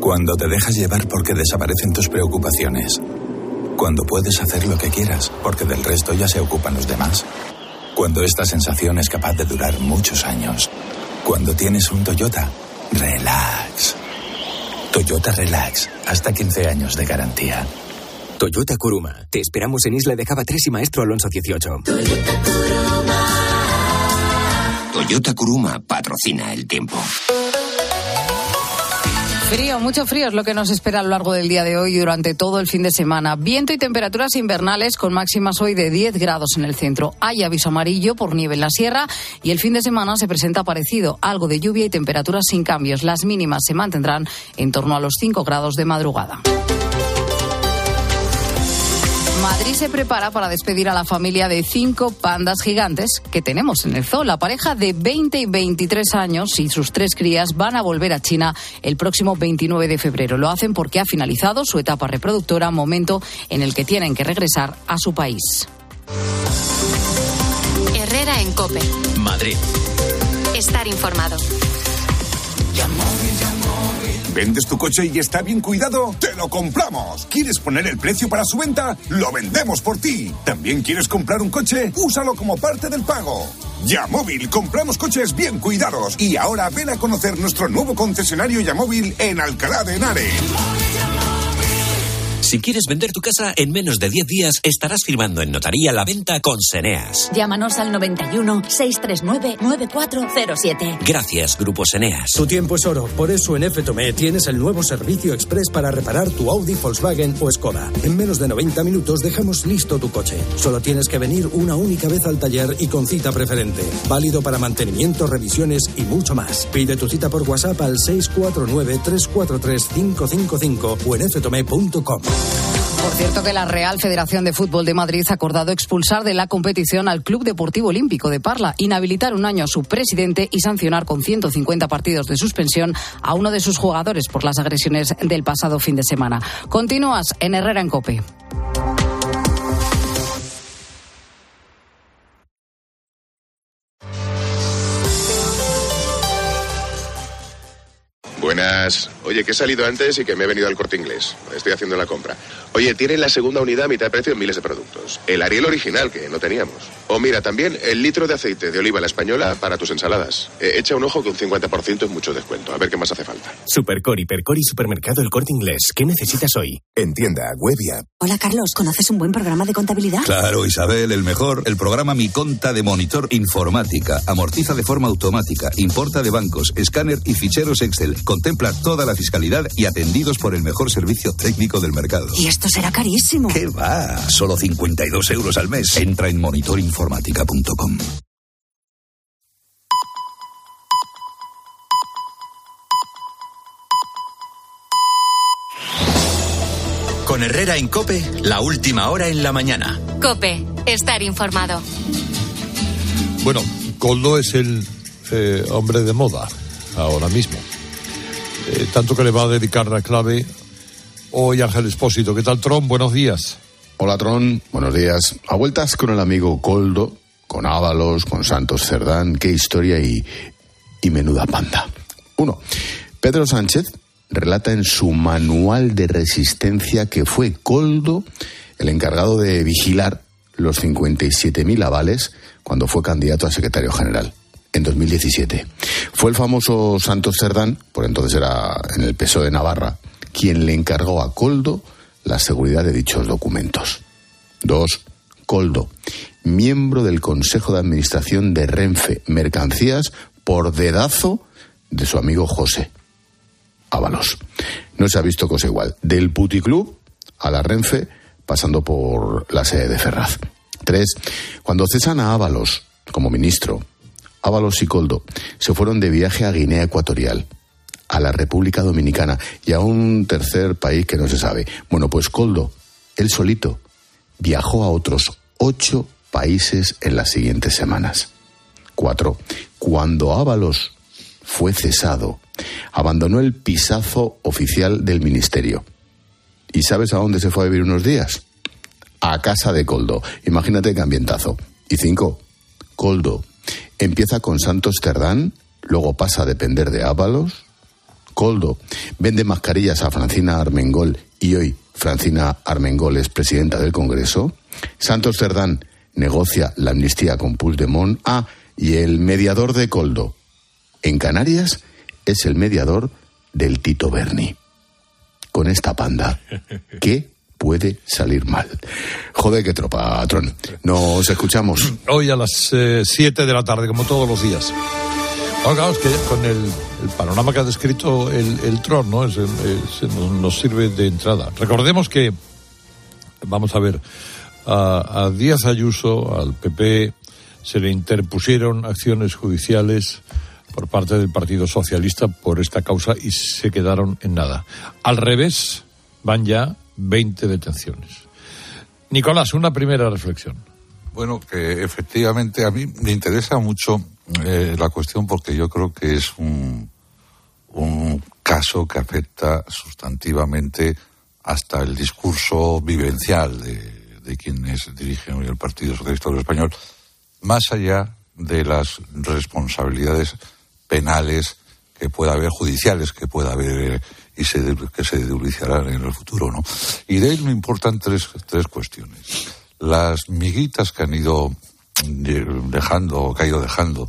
Cuando te dejas llevar porque desaparecen tus preocupaciones. Cuando puedes hacer lo que quieras porque del resto ya se ocupan los demás. Cuando esta sensación es capaz de durar muchos años. Cuando tienes un Toyota, relax. Toyota Relax, hasta 15 años de garantía. Toyota Kuruma. Te esperamos en Isla de Java 3 y Maestro Alonso 18. Toyota Kuruma. Toyota Kuruma patrocina el tiempo. Frío, mucho frío es lo que nos espera a lo largo del día de hoy y durante todo el fin de semana. Viento y temperaturas invernales con máximas hoy de 10 grados en el centro. Hay aviso amarillo por nieve en la sierra y el fin de semana se presenta parecido, algo de lluvia y temperaturas sin cambios. Las mínimas se mantendrán en torno a los 5 grados de madrugada. Madrid se prepara para despedir a la familia de cinco pandas gigantes que tenemos en el zoo. La pareja de 20 y 23 años y sus tres crías van a volver a China el próximo 29 de febrero. Lo hacen porque ha finalizado su etapa reproductora, momento en el que tienen que regresar a su país. Herrera en Cope. Madrid. Estar informado. ¿Vendes tu coche y está bien cuidado? ¡Te lo compramos! ¿Quieres poner el precio para su venta? ¡Lo vendemos por ti! ¿También quieres comprar un coche? Úsalo como parte del pago. Yamóvil, compramos coches bien cuidados. Y ahora ven a conocer nuestro nuevo concesionario Yamóvil en Alcalá de Henares. Si quieres vender tu casa en menos de 10 días, estarás firmando en notaría la venta con Seneas. Llámanos al 91 639 9407. Gracias, Grupo Seneas. Tu tiempo es oro, por eso en FTOME tienes el nuevo servicio express para reparar tu Audi, Volkswagen o Skoda. En menos de 90 minutos dejamos listo tu coche. Solo tienes que venir una única vez al taller y con cita preferente. Válido para mantenimiento, revisiones y mucho más. Pide tu cita por WhatsApp al 649 343 555 o en ftome.com. Por cierto que la Real Federación de Fútbol de Madrid ha acordado expulsar de la competición al Club Deportivo Olímpico de Parla, inhabilitar un año a su presidente y sancionar con 150 partidos de suspensión a uno de sus jugadores por las agresiones del pasado fin de semana. Continúas en Herrera en Cope. Buenas. Oye, que he salido antes y que me he venido al corte inglés. Estoy haciendo la compra. Oye, tienen la segunda unidad a mitad de precio en miles de productos. El Ariel original, que no teníamos. O mira, también el litro de aceite de oliva la española para tus ensaladas. Eh, echa un ojo que un 50% es mucho descuento. A ver qué más hace falta. Supercor, Hipercor y Supermercado El Corte Inglés. ¿Qué necesitas hoy? En tienda, web y app. Hola, Carlos. ¿Conoces un buen programa de contabilidad? Claro, Isabel, el mejor. El programa Mi Conta de Monitor Informática. Amortiza de forma automática. Importa de bancos, escáner y ficheros Excel. Contempla toda la fiscalidad y atendidos por el mejor servicio técnico del mercado. Y esto será carísimo. ¿Qué va? Solo 52 euros al mes. Entra en monitorinformática.com. Con Herrera en Cope, la última hora en la mañana. Cope, estar informado. Bueno, Coldo es el eh, hombre de moda ahora mismo. Eh, tanto que le va a dedicar la clave hoy Ángel Espósito. ¿Qué tal, Tron? Buenos días. Hola, Tron. Buenos días. A vueltas con el amigo Coldo, con Ábalos, con Santos Cerdán. Qué historia y, y menuda panda. Uno, Pedro Sánchez relata en su manual de resistencia que fue Coldo el encargado de vigilar los 57.000 avales cuando fue candidato a secretario general en 2017. Fue el famoso Santos Cerdán, por entonces era en el PSOE de Navarra, quien le encargó a Coldo la seguridad de dichos documentos. Dos, Coldo, miembro del Consejo de Administración de Renfe Mercancías por dedazo de su amigo José Ábalos. No se ha visto cosa igual. Del puticlub a la Renfe, pasando por la sede de Ferraz. Tres, cuando cesan a Ábalos como ministro, Ábalos y Coldo se fueron de viaje a Guinea Ecuatorial, a la República Dominicana y a un tercer país que no se sabe. Bueno, pues Coldo, él solito, viajó a otros ocho países en las siguientes semanas. Cuatro, cuando Ábalos fue cesado, abandonó el pisazo oficial del ministerio. ¿Y sabes a dónde se fue a vivir unos días? A casa de Coldo. Imagínate qué ambientazo. Y cinco, Coldo empieza con Santos Cerdán, luego pasa a depender de Ábalos. Coldo vende mascarillas a Francina Armengol y hoy Francina Armengol es presidenta del Congreso. Santos Cerdán negocia la amnistía con Puigdemont. Ah, y el mediador de Coldo en Canarias es el mediador del Tito Berni. Con esta panda, *laughs* ¿qué puede salir mal? Joder, qué tropa, Tron. Nos escuchamos. Hoy a las 7 de la tarde, como todos los días. Ahora, que con el, panorama que ha descrito el, el Tron, ¿no? Es, es, nos sirve de entrada. Recordemos que, vamos a ver, a Díaz Ayuso, al PP, se le interpusieron acciones judiciales por parte del Partido Socialista por esta causa y se quedaron en nada. Al revés, van ya 20 detenciones. Nicolás, una primera reflexión. Bueno, que efectivamente a mí me interesa mucho eh, la cuestión porque yo creo que es un, un caso que afecta sustantivamente hasta el discurso vivencial de, de quienes dirigen hoy el Partido Socialista Obrero Español, más allá de las responsabilidades penales que pueda haber, judiciales que pueda haber y se, que se denunciarán en el futuro, ¿no? Y de ahí me importan tres, tres cuestiones. Las miguitas que han ido dejando, que ha ido dejando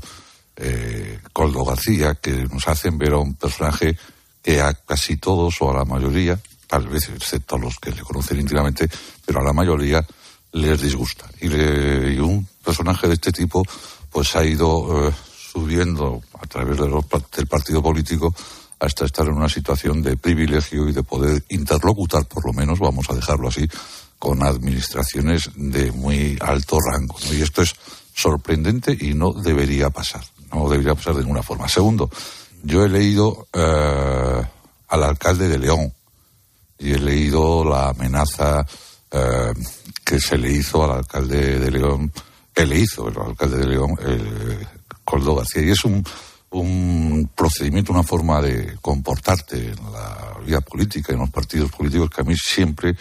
eh, Coldo García, que nos hacen ver a un personaje que a casi todos o a la mayoría, tal vez excepto a los que le conocen íntimamente, pero a la mayoría les disgusta. Y, le, y un personaje de este tipo pues ha ido eh, subiendo a través de los, del partido político hasta estar en una situación de privilegio y de poder interlocutar, por lo menos, vamos a dejarlo así, con administraciones de muy alto rango. Y esto es sorprendente y no debería pasar. No debería pasar de ninguna forma. Segundo, yo he leído eh, al alcalde de León y he leído la amenaza eh, que se le hizo al alcalde de León, que le hizo el alcalde de León, el, Coldo García. Y es un, un procedimiento, una forma de comportarte en la vida política, en los partidos políticos, que a mí siempre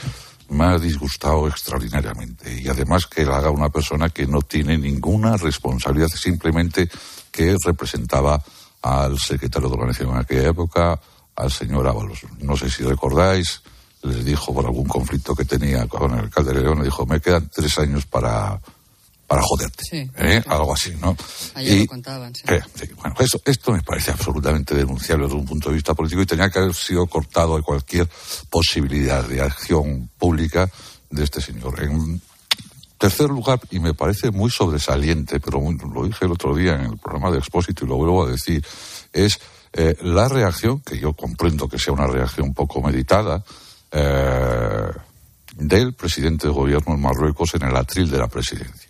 me ha disgustado extraordinariamente. Y además que lo haga una persona que no tiene ninguna responsabilidad, simplemente que representaba al secretario de organización en aquella época, al señor Ábalos. No sé si recordáis, les dijo por algún conflicto que tenía con el alcalde de León, le dijo, me quedan tres años para, para joderte. Sí, ¿eh? Algo así, ¿no? Ayer Y- lo contaban. sí. eh, sí, bueno, eso, esto me parece absolutamente denunciable desde un punto de vista político y tenía que haber sido cortado de cualquier posibilidad de acción pública de este señor. En tercer lugar, y me parece muy sobresaliente, pero muy- lo dije el otro día en el programa de Expósito y lo vuelvo a decir, es eh, la reacción, que yo comprendo que sea una reacción poco meditada, eh, del presidente de gobierno en Marruecos en el atril de la presidencia.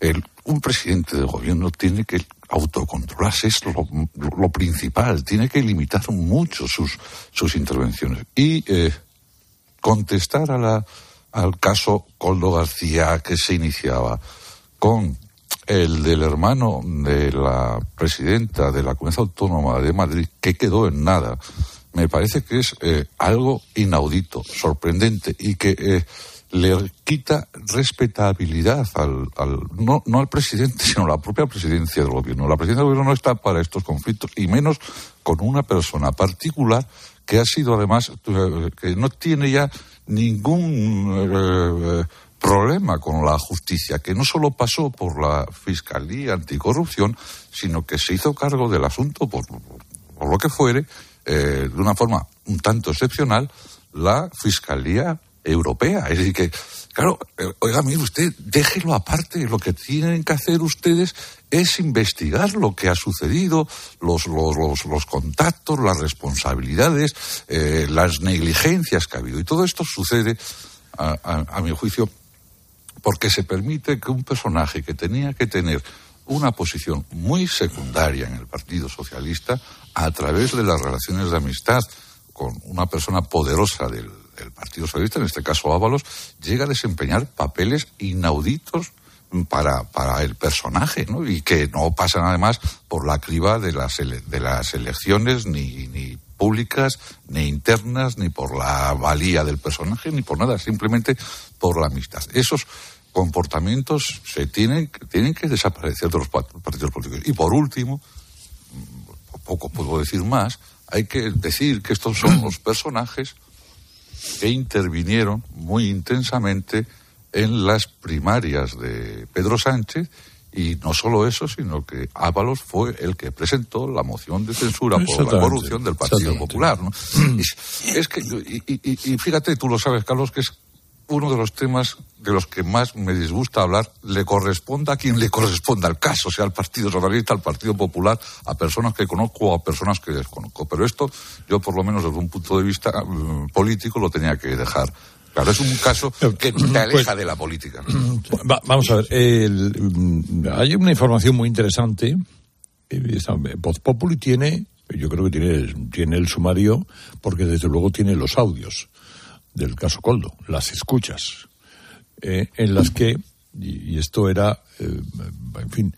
El- un presidente de gobierno tiene que autocontrolarse, es lo, lo principal, tiene que limitar mucho sus, sus intervenciones. Y eh, contestar a la, al caso Coldo García que se iniciaba con el del hermano de la presidenta de la Comunidad Autónoma de Madrid, que quedó en nada, me parece que es eh, algo inaudito, sorprendente y que eh, le quita respetabilidad al, al- no, no al presidente, *laughs* sino a la propia presidencia del gobierno. La presidencia del gobierno no está para estos conflictos y menos con una persona particular que ha sido además, que no tiene ya ningún eh, problema con la justicia, que no solo pasó por la Fiscalía Anticorrupción, sino que se hizo cargo del asunto por, por lo que fuere, eh, de una forma un tanto excepcional, la Fiscalía Europea. Es decir, que, claro, eh, oiga, mire usted, déjelo aparte. Lo que tienen que hacer ustedes es investigar lo que ha sucedido, los, los, los, los contactos, las responsabilidades, eh, las negligencias que ha habido. Y todo esto sucede, a, mi juicio, porque se permite que un personaje que tenía que tener una posición muy secundaria en el Partido Socialista, a través de las relaciones de amistad con una persona poderosa del, del Partido Socialista, en este caso Ábalos, llega a desempeñar papeles inauditos para, para el personaje, ¿no? Y que no pasan además por la criba de las, de las elecciones ni, ni públicas, ni internas, ni por la valía del personaje, ni por nada, simplemente por la amistad. Esos comportamientos se tienen, tienen que desaparecer de los pa- partidos políticos. Y por último, mm, poco puedo decir más, hay que decir que estos son los personajes que intervinieron muy intensamente en las primarias de Pedro Sánchez y no solo eso, sino que Ábalos fue el que presentó la moción de censura por la corrupción del Partido. Popular. ¿no? Es, es que, y, y- y- y fíjate, tú lo sabes, Carlos, que es uno de los temas de los que más me disgusta hablar, le corresponda a quien le corresponda el caso, sea al Partido Socialista, al Partido Popular, a personas que conozco o a personas que desconozco. Pero esto, yo por lo menos desde un punto de vista mm, político, lo tenía que dejar. Claro, es un caso que te aleja Pues- de la política. Va- vamos a ver, el, mm, hay una información muy interesante. eh, Voz Populi tiene, yo creo que tiene, tiene el sumario, porque desde luego tiene los audios del caso Coldo, las escuchas, eh, en las que, y, esto era, eh, en fin,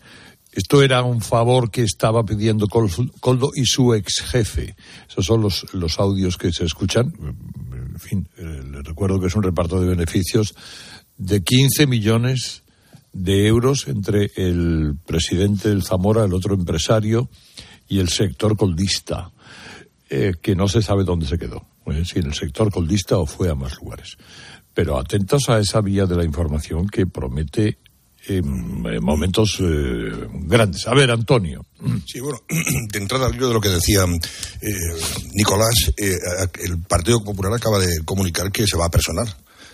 esto era un favor que estaba pidiendo Col- Coldo y su ex jefe. Esos son los, los audios que se escuchan. En fin, eh, les recuerdo que es un reparto de beneficios de 15 millones de euros entre el presidente del Zamora, el otro empresario, y el sector coldista, que no se sabe dónde se quedó, eh, si en el sector coldista o fue a más lugares. Pero atentos a esa vía de la información que promete em, momentos eh, grandes. A ver, Antonio. Sí, bueno, *clears throat* de entrada al de lo que decía eh, Nicolás, eh, el Partido Popular acaba de comunicar que se va a personar.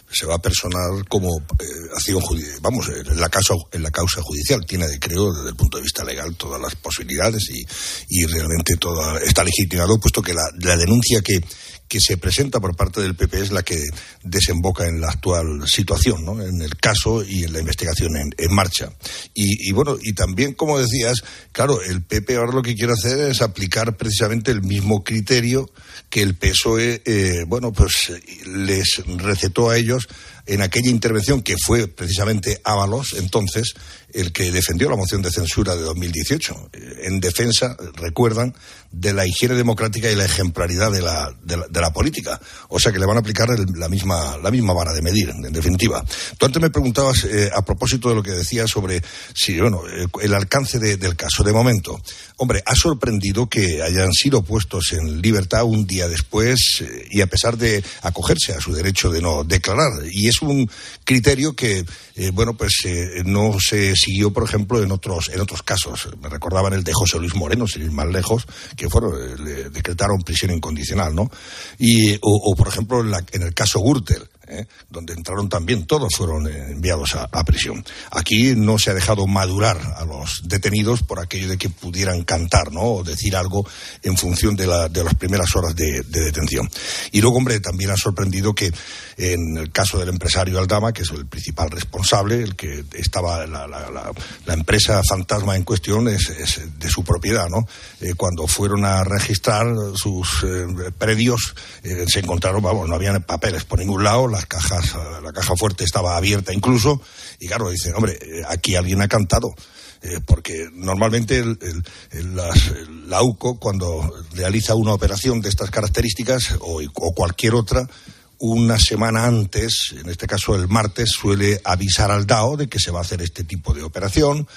Se va a personar como eh, acción judi- vamos, en la, causa, en la causa judicial. Tiene, creo, desde el punto de vista legal todas las posibilidades y, y realmente toda, está legitimado, puesto que la denuncia que, que se presenta por parte del PP es la que desemboca en la actual situación, ¿no? en el caso y en la investigación en, marcha. Y, y bueno, y también, como decías, claro, el PP ahora lo que quiere hacer es aplicar precisamente el mismo criterio que el PSOE, eh, bueno, pues les recetó a ellos en aquella intervención que fue precisamente Ábalos, entonces, el que defendió la moción de censura de 2018, eh, en defensa, recuerdan, de la higiene democrática y la ejemplaridad de la, de la, política. O sea que le van a aplicar el- la, misma, la misma vara de medir, en definitiva. Tú antes me preguntabas, eh, a propósito de lo que decía sobre si, bueno, eh, el alcance de- del caso. De momento, hombre, ha sorprendido que hayan sido puestos en libertad un día después eh, y a pesar de acogerse a su derecho de no declarar. Y es un criterio que, eh, bueno, pues eh, no se siguió, por ejemplo, en otros, en otros casos. Me recordaban el de José Luis Moreno, sin ir más lejos, que fueron, eh, le decretaron prisión incondicional, ¿no? Y, o, o, por ejemplo, en, la- en el caso Gürtel, ¿eh? donde entraron también, todos fueron eh, enviados a, prisión. Aquí no se ha dejado madurar a los detenidos por aquello de que pudieran cantar, ¿no? O decir algo en función de, la- de las primeras horas de, de detención. Y luego, hombre, también ha sorprendido que en el caso del empresario Aldama, que es el principal responsable, el que estaba la, la- empresa fantasma en cuestión es, de su propiedad, ¿no? Eh, cuando fueron a registrar sus eh, predios, se encontraron, vamos, no habían papeles por ningún lado, las cajas, la caja fuerte estaba abierta incluso, y claro, dicen, hombre, eh, aquí alguien ha cantado. Eh, porque normalmente el, la UCO, cuando realiza una operación de estas características o cualquier otra, una semana antes, en este caso el martes, suele avisar al DAO de que se va a hacer este tipo de operación.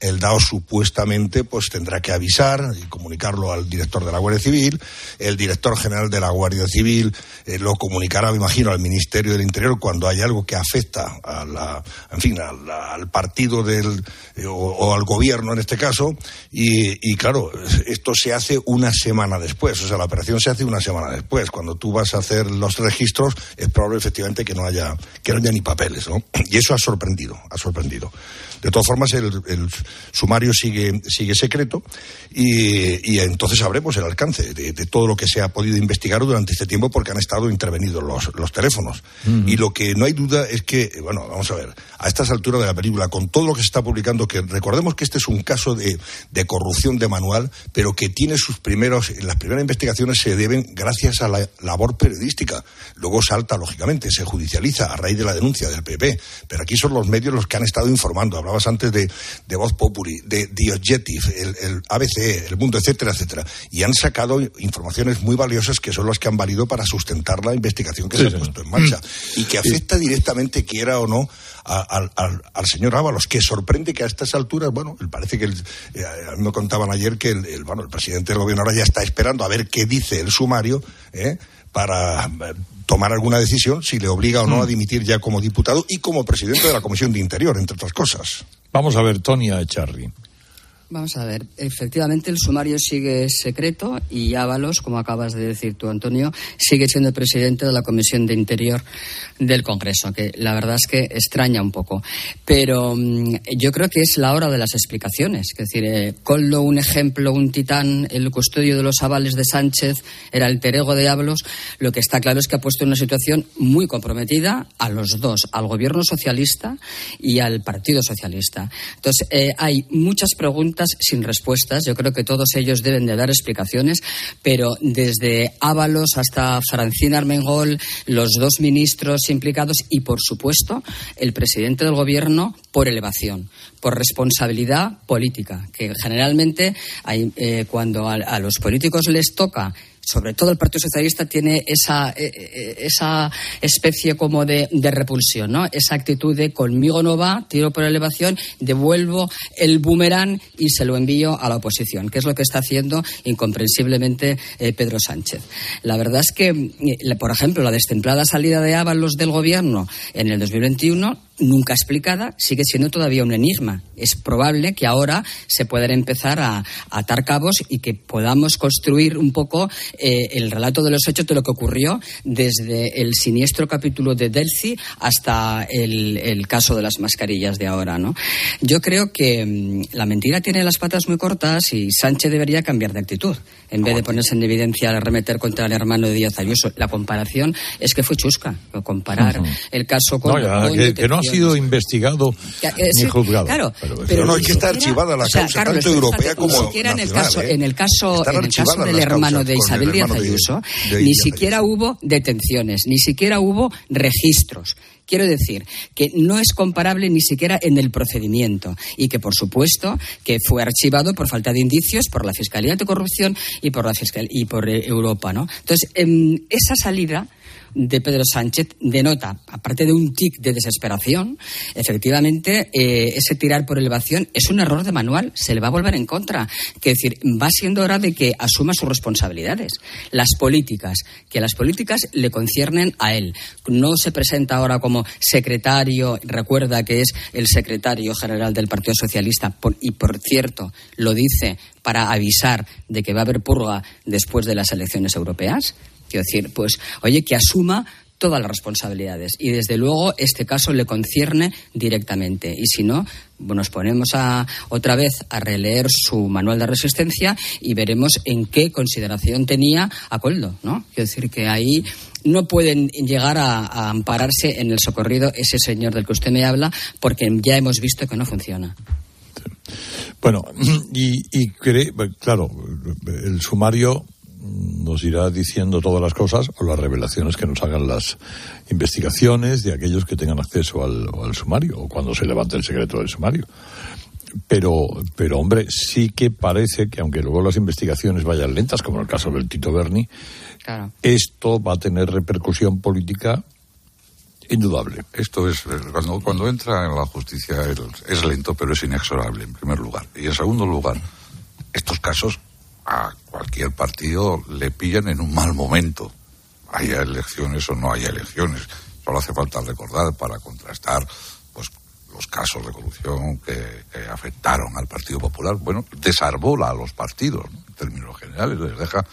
El DAO supuestamente pues tendrá que avisar y comunicarlo al director de la Guardia Civil. El director general de la Guardia Civil eh, lo comunicará, me imagino, al Ministerio del Interior cuando hay algo que afecta a la, en fin, al partido del eh, o, o al gobierno en este caso. Y, y, claro, esto se hace una semana después. O sea, la operación se hace una semana después. Cuando tú vas a hacer los registros, es probable efectivamente que no haya que no haya ni papeles, ¿no? Y eso ha sorprendido, ha sorprendido. De todas formas, el, el sumario sigue, sigue secreto y, y entonces sabremos el alcance de, de todo lo que se ha podido investigar durante este tiempo porque han estado intervenidos los, los teléfonos. Y lo que no hay duda es que, bueno, vamos a ver, a estas alturas de la película, con todo lo que se está publicando, que recordemos que este es un caso de, de corrupción de manual, pero que tiene sus primeros, las primeras investigaciones se deben gracias a la labor periodística. Luego salta, lógicamente, se judicializa a raíz de la denuncia del PP. Pero aquí son los medios los que han estado informando. Hablabas antes de, de Voz Populi, de The Objective, el, el ABC, el Mundo, etcétera, etcétera. Y han sacado informaciones muy valiosas que son las que han valido para sustentar la investigación que Sí, se ha puesto en marcha. Y que afecta directamente, quiera o no, a- al, al- al señor Ábalos, que sorprende que a estas alturas, bueno, parece que el- eh, me contaban ayer que el, el, bueno, el presidente del gobierno ahora ya está esperando a ver qué dice el sumario ¿eh? Para eh, tomar alguna decisión si le obliga o no a dimitir ya como diputado y como presidente de la Comisión de Interior, entre otras cosas. Vamos a ver, Tonia Echarri. Vamos a ver, efectivamente el sumario sigue secreto y Ábalos, como acabas de decir tú, Antonio, sigue siendo el presidente de la Comisión de Interior del Congreso, que la verdad es que extraña un poco. Pero mm, yo creo que es la hora de las explicaciones. Es decir, eh, un ejemplo, un titán, el custodio de los avales de Sánchez, era el terego de Ábalos. Lo que está claro es que ha puesto en una situación muy comprometida a los dos, al gobierno socialista y al Partido Socialista. Entonces, eh, hay muchas preguntas sin respuestas. Yo creo que todos ellos deben de dar explicaciones, pero desde Ábalos hasta Francina Armengol, los dos ministros implicados y, por supuesto, el presidente del gobierno por elevación, por responsabilidad política, que generalmente eh, cuando a los políticos les toca sobre todo el Partido Socialista tiene esa, eh, eh, esa especie como de, repulsión, ¿no? Esa actitud de conmigo no va, tiro por elevación, devuelvo el boomerang y se lo envío a la oposición, que es lo que está haciendo incomprensiblemente eh, Pedro Sánchez. La verdad es que, por ejemplo, la destemplada salida de Ábalos del gobierno en el 2021 nunca explicada, sigue siendo todavía un enigma. Es probable que ahora se puedan empezar a, a atar cabos y que podamos construir un poco eh, el relato de los hechos de lo que ocurrió desde el siniestro capítulo de Delci hasta el, el caso de las mascarillas de ahora. ¿no? Yo creo que mm, la mentira tiene las patas muy cortas y Sánchez debería cambiar de actitud. En vez de ponerse en evidencia al remeter contra el hermano de Díaz Ayuso, la comparación es que fue chusca. Comparar el caso con. No, ya, con que, que no ha detenciones. Sido investigado ni juzgado. Claro, Pero- pero no, es que está archivada la o sea, causa, Carlos, tanto europea como Ni siquiera en el nacional, caso, ¿eh? en el caso, en el del hermano de Isabel Díaz Ayuso, ni siquiera hubo detenciones, ni siquiera hubo registros Quiero decir que no es comparable ni siquiera en el procedimiento y que, por supuesto, que fue archivado por falta de indicios por la Fiscalía de Corrupción y por la Fiscal y por eh, Europa, ¿no? Entonces, em, esa salida de Pedro Sánchez denota, aparte de un tic de desesperación, efectivamente eh, ese tirar por elevación es un error de manual, se le va a volver en contra. Es decir, va siendo hora de que asuma sus responsabilidades. Las políticas, que las políticas le conciernen a él. No se presenta ahora como secretario, recuerda que es el secretario general del Partido Socialista y, por cierto, lo dice para avisar de que va a haber purga después de las elecciones europeas. Quiero decir, pues, oye, que asuma todas las responsabilidades. Y desde luego este caso le concierne directamente. Y si no, nos ponemos a, otra vez a releer su manual de resistencia y veremos en qué consideración tenía a ¿no? Quiero decir que ahí no pueden llegar a, ampararse en el socorrido ese señor del que usted me habla, porque ya hemos visto que no funciona. Bueno, y, y claro, el sumario nos irá diciendo todas las cosas o las revelaciones que nos hagan las investigaciones de aquellos que tengan acceso al, sumario o cuando se levante el secreto del sumario. Pero, pero hombre, sí que parece que aunque luego las investigaciones vayan lentas, como en el caso del Tito Berni, esto va a tener repercusión política indudable. Esto es, cuando, cuando entra en la justicia es lento, pero es inexorable, en primer lugar. Y en segundo lugar, estos casos a cualquier partido le pillan en un mal momento, haya elecciones o no haya elecciones. Solo hace falta recordar para contrastar pues los casos de corrupción que, afectaron al Partido Popular. Bueno, desarbola a los partidos, en términos generales, les deja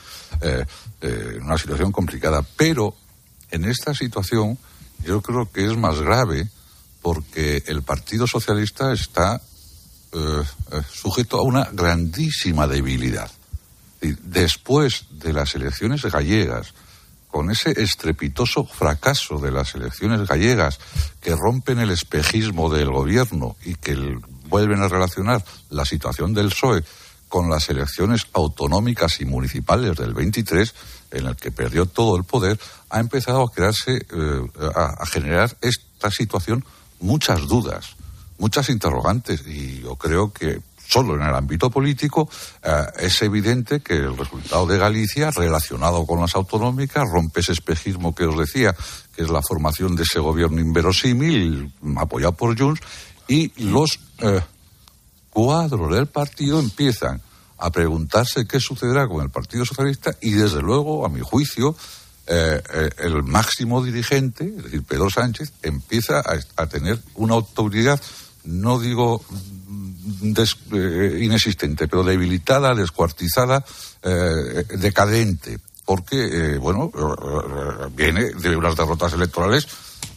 eh, eh, una situación complicada. Pero en esta situación yo creo que es más grave porque el Partido Socialista está eh, sujeto a una grandísima debilidad después de las elecciones gallegas, con ese estrepitoso fracaso de las elecciones gallegas que rompen el espejismo del gobierno y que vuelven a relacionar la situación del PSOE con las elecciones autonómicas y municipales del 23, en el que perdió todo el poder, ha empezado a crearse, eh, a generar esta situación muchas dudas, muchas interrogantes, y yo creo que solo en el ámbito político, eh, es evidente que el resultado de Galicia, relacionado con las autonómicas, rompe ese espejismo que os decía, que es la formación de ese gobierno inverosímil, apoyado por Junts, y los eh, cuadros del partido empiezan a preguntarse qué sucederá con el Partido Socialista y, desde luego, a mi juicio, eh, el máximo dirigente, es decir, Pedro Sánchez, empieza a tener una autoridad, no digo eh, inexistente, pero debilitada, descuartizada, eh, decadente, porque, eh, bueno, viene de unas derrotas electorales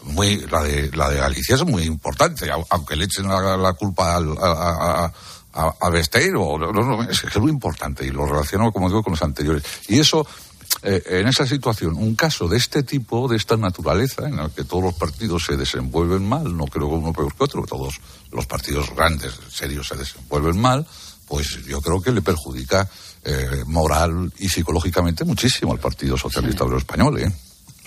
muy la de la de Galicia es muy importante aunque le echen la, culpa al, a, a, Besteiro es, muy importante y lo relaciono como digo con los anteriores. Y eso eh, en esa situación, un caso de este tipo, de esta naturaleza, en el que todos los partidos se desenvuelven mal, no creo que uno peor que otro, todos los partidos grandes, serios, se desenvuelven mal, pues yo creo que le perjudica eh, moral y psicológicamente muchísimo al Partido Socialista Obrero Español. ¿eh?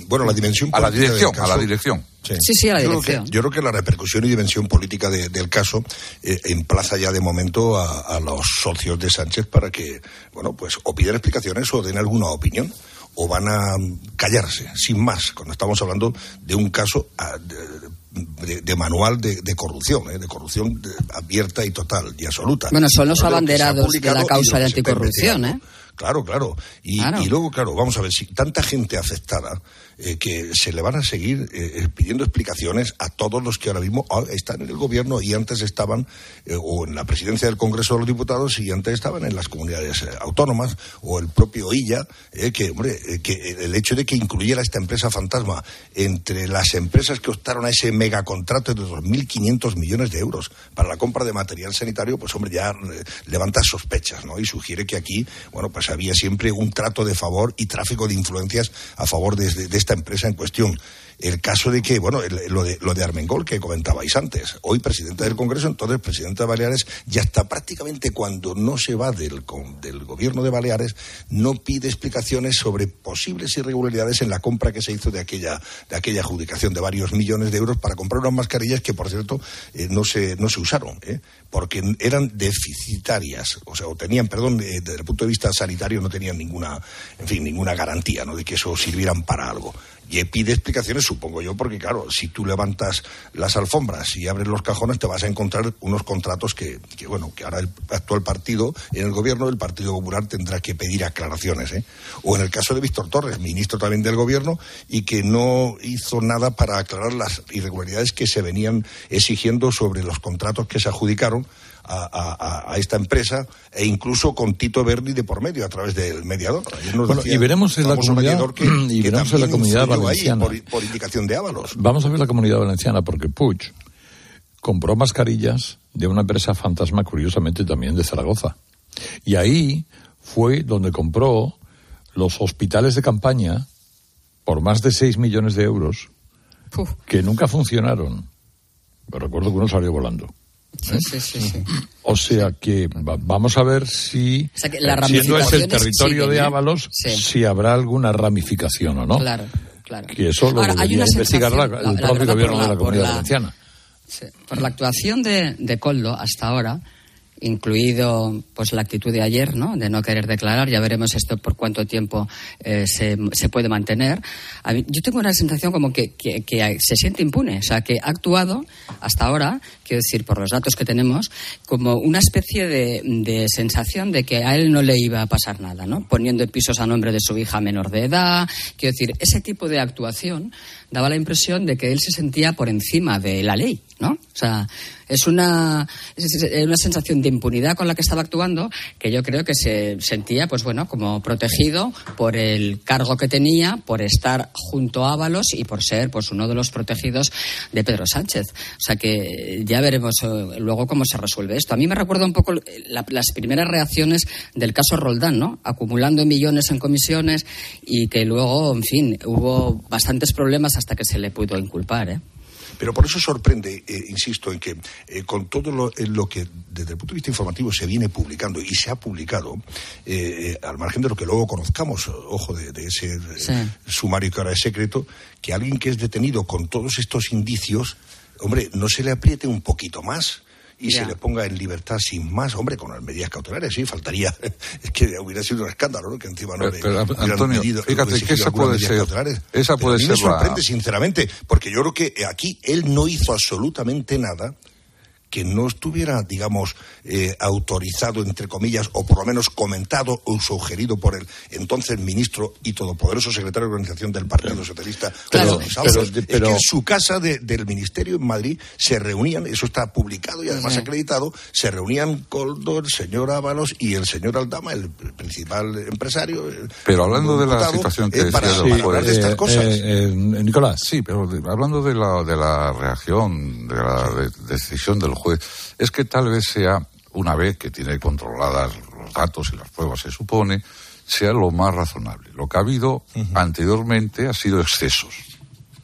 Bueno, la dimensión a la dirección, a la dirección. Sí, sí, a la dirección. Yo creo que, la repercusión y dimensión política del caso eh, emplaza ya de momento a, los socios de Sánchez para que, bueno, pues o piden explicaciones o den alguna opinión o van a callarse, sin más, cuando estamos hablando de un caso ah, de, manual de, corrupción, ¿eh? de corrupción abierta y total y absoluta. Bueno, son los abanderados de la causa de anticorrupción, ¿eh? Claro, claro. Y, y, luego, claro, vamos a ver, si tanta gente afectada eh, que se le van a seguir eh, eh, pidiendo explicaciones a todos los que ahora mismo ah, están en el gobierno y antes estaban o en la presidencia del Congreso de los Diputados y antes estaban en las comunidades autónomas o el propio ILLA, que, hombre, que el hecho de que incluyera esta empresa fantasma entre las empresas que optaron a ese megacontrato de 2.500 millones de euros para la compra de material sanitario, pues, hombre, ya levanta sospechas, ¿no? Y sugiere que aquí, bueno, pues había siempre un trato de favor y tráfico de influencias a favor de, de esta esta empresa en cuestión. El caso de que, bueno, el- lo de, lo de Armengol que comentabais antes, hoy presidente del Congreso, entonces presidente de Baleares, ya está prácticamente cuando no se va del, del gobierno de Baleares, no pide explicaciones sobre posibles irregularidades en la compra que se hizo de aquella, de aquella adjudicación de varios millones de euros para comprar unas mascarillas que, por cierto, eh, no, se, no se usaron, ¿eh? porque eran deficitarias, o sea, o tenían, perdón, eh, desde el punto de vista sanitario no tenían ninguna, en fin, ninguna garantía, ¿no? De que eso sirvieran para algo. Y pide explicaciones, supongo yo, porque claro, si tú levantas las alfombras y abres los cajones, te vas a encontrar unos contratos que, que, bueno, que ahora el actual partido, en el gobierno del Partido Popular, tendrá que pedir aclaraciones, ¿eh? O en el caso de Víctor Torres, ministro también del gobierno, y que no hizo nada para aclarar las irregularidades que se venían exigiendo sobre los contratos que se adjudicaron a, a- a esta empresa e incluso con Tito Berni de por medio a través del mediador. Bueno, decía y veremos en la comunidad- que, *clears throat* y que veremos en la comunidad valenciana. por, por indicación de Ábalos. Vamos a ver la comunidad valenciana, porque Puig compró mascarillas de una empresa fantasma, curiosamente también de Zaragoza. Y ahí fue donde compró los hospitales de campaña por más de 6 millones de euros que nunca funcionaron. Pero recuerdo que uno salió volando. Sí, sí, sí, sí. O sea que va- vamos a ver si, sea que eh, siendo ese el territorio de ¿eh? Ábalos, Sí. si habrá alguna ramificación o no. Claro, claro. Que eso lo Ahora, hay una investigar la- el la- la propio verdad, gobierno de la- la comunidad la- valenciana. Por la actuación de, de Coldo hasta ahora, incluido pues la actitud de ayer, ¿no? De no querer declarar, ya veremos esto por cuánto tiempo eh, se, se puede mantener. Yo tengo una sensación como que, que- que se siente impune, o sea, que ha actuado hasta ahora, quiero decir, por los datos que tenemos, como una especie de, de sensación de que a él no le iba a pasar nada, ¿no? Poniendo pisos a nombre de su hija menor de edad, quiero decir, ese tipo de actuación daba la impresión de que él se sentía por encima de la ley, ¿no? O sea, es una, es una sensación de impunidad con la que estaba actuando que yo creo que se sentía, pues bueno, como protegido por el cargo que tenía, por estar junto a Ábalos y por ser, pues, uno de los protegidos de Pedro Sánchez. O sea que ya veremos eh, luego cómo se resuelve esto. A mí me recuerda un poco la- las primeras reacciones del caso Roldán, ¿no? Acumulando millones en comisiones y que luego, en fin, hubo bastantes problemas hasta que se le pudo inculpar, ¿eh? Pero por eso sorprende, eh, insisto, en que eh, con todo lo, en lo que desde el punto de vista informativo se viene publicando y se ha publicado, eh, eh, al margen de lo que luego conozcamos, ojo, de, de ese eh, sumario que ahora es secreto, que alguien que es detenido con todos estos indicios, hombre, no se le apriete un poquito más. Y Ya. se le ponga en libertad sin más, hombre, con las medidas cautelares, sí, faltaría. *laughs* Es que hubiera sido un escándalo, ¿no? Que encima no Pero- le pero, Antonio, pedido- fíjate que esa puede medidas ser- cautelares. esa Pero puede a mí ser me la- sorprende, sinceramente, porque yo creo que aquí él no hizo absolutamente nada que no estuviera, digamos, eh, autorizado, entre comillas, o por lo menos comentado o sugerido por el entonces ministro y todopoderoso secretario de organización del Partido Socialista. Pero- Sánchez. pero- es que en su casa de- del ministerio en Madrid se reunían, eso está publicado y además acreditado, se reunían Coldo, el señor Ábalos y el señor Aldama, el, el principal empresario. el- Pero hablando de la situación que eh, para, don para Juan, hablar de estas eh, cosas. Eh, Nicolás. Sí, pero hablando de la, de la reacción, de la de- decisión del juez, es que tal vez sea, una vez que tiene controladas los datos y las pruebas, se supone, sea lo más razonable. Lo que ha habido anteriormente ha sido excesos.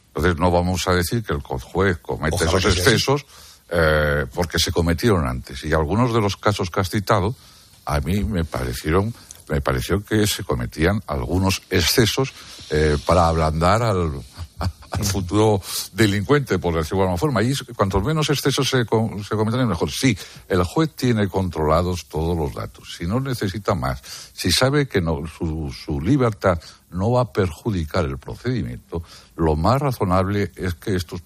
Entonces no vamos a decir que el juez comete Ojalá esos excesos eh, porque se cometieron antes. Y algunos de los casos que has citado, a mí me parecieron, me pareció que se cometían algunos excesos eh, para ablandar al, al futuro delincuente, por decirlo de alguna forma. Y cuantos menos excesos se, co- se cometan, mejor. Sí, el juez tiene controlados todos los datos. Si no necesita más, si sabe que no, su, su libertad no va a perjudicar el procedimiento, lo más razonable es que estos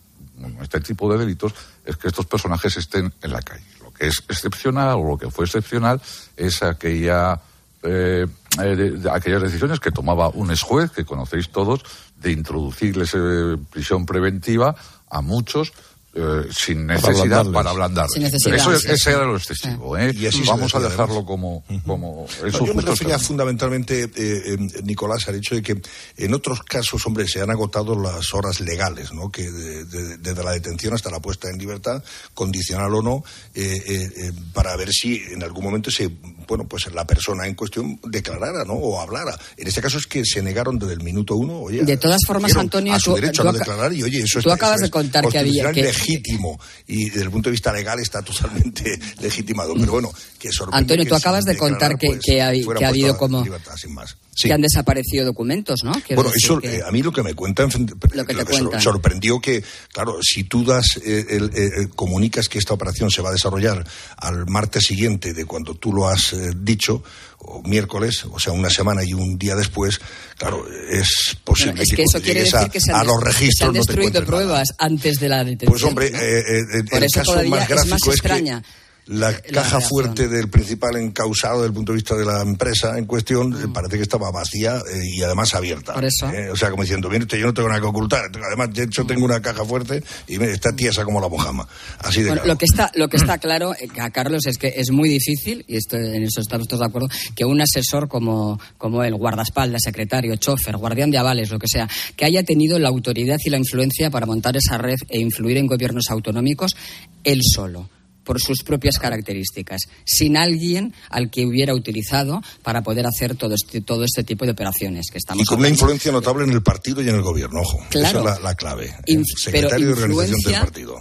este tipo de delitos es que estos personajes estén en la calle. Lo que es excepcional o lo que fue excepcional es aquella eh, eh, aquellas decisiones que tomaba un ex juez, que conocéis todos, de introducirles eh, prisión preventiva a muchos eh, sin necesidad para ablandarles. Sin necesidad, Eso, sí, ese sí. era lo excesivo. ¿eh? Y así se Vamos a dejarlo como, como No, yo me refería fundamentalmente, eh, eh, Nicolás, al hecho de que en otros casos, hombre, se han agotado las horas legales, ¿no? Que de- de- desde la detención hasta la puesta en libertad, condicional o no, eh, eh, eh, para ver si en algún momento se, bueno, pues la persona en cuestión declarara, ¿no? O hablara. En este caso es que se negaron desde el minuto uno, oye. De todas formas, Antonio, a su tú- derecho tú a no aca- declarar y oye, eso tú es, acabas eso de es contar que había- que- legítimo y desde el punto de vista legal está totalmente *laughs* legitimado. Pero bueno, que sorprende Antonio, que tú acabas de contar declarar, que, pues, que ha, que habido como libertad, sin más. Sí. que han desaparecido documentos, ¿no? Quiero Bueno, eso que- eh, a mí lo que me cuentan, Lo que te sor- cuentan. sorprendió que, claro, si tú das, eh, el- eh, eh, comunicas que esta operación se va a desarrollar al martes siguiente de cuando tú lo has eh, dicho, o miércoles, o sea, una semana y un día después, claro, es posible es que, que eso quiere decir a, que se han, a los que se registros han no te nada. pruebas antes de la detención. Pues hombre, ¿no? eh, eh, Por el eso caso más es gráfico más es, extraña que la caja reacción. fuerte del principal encausado desde el punto de vista de la empresa en cuestión eh, parece que estaba vacía eh, y además abierta. Mm. Por eso. Eh, o sea, como diciendo, mire yo no tengo nada que ocultar. Además, de hecho, tengo una caja fuerte y mire, está tiesa como la mojama. Así de Bueno, claro. lo que está lo que está *clears throat* claro eh, a Carlos es que es muy difícil y esto en eso estamos todos de acuerdo que un asesor como como el guardaespaldas secretario chofer guardián de avales lo que sea que haya tenido la autoridad y la influencia para montar esa red e influir en gobiernos autonómicos él solo por sus propias características, sin alguien al que hubiera utilizado para poder hacer todo este, todo este tipo de operaciones que estamos Y con una influencia notable en el partido y en el gobierno, ojo. Claro. Esa es la, la clave. Inf- El secretario de organización del partido.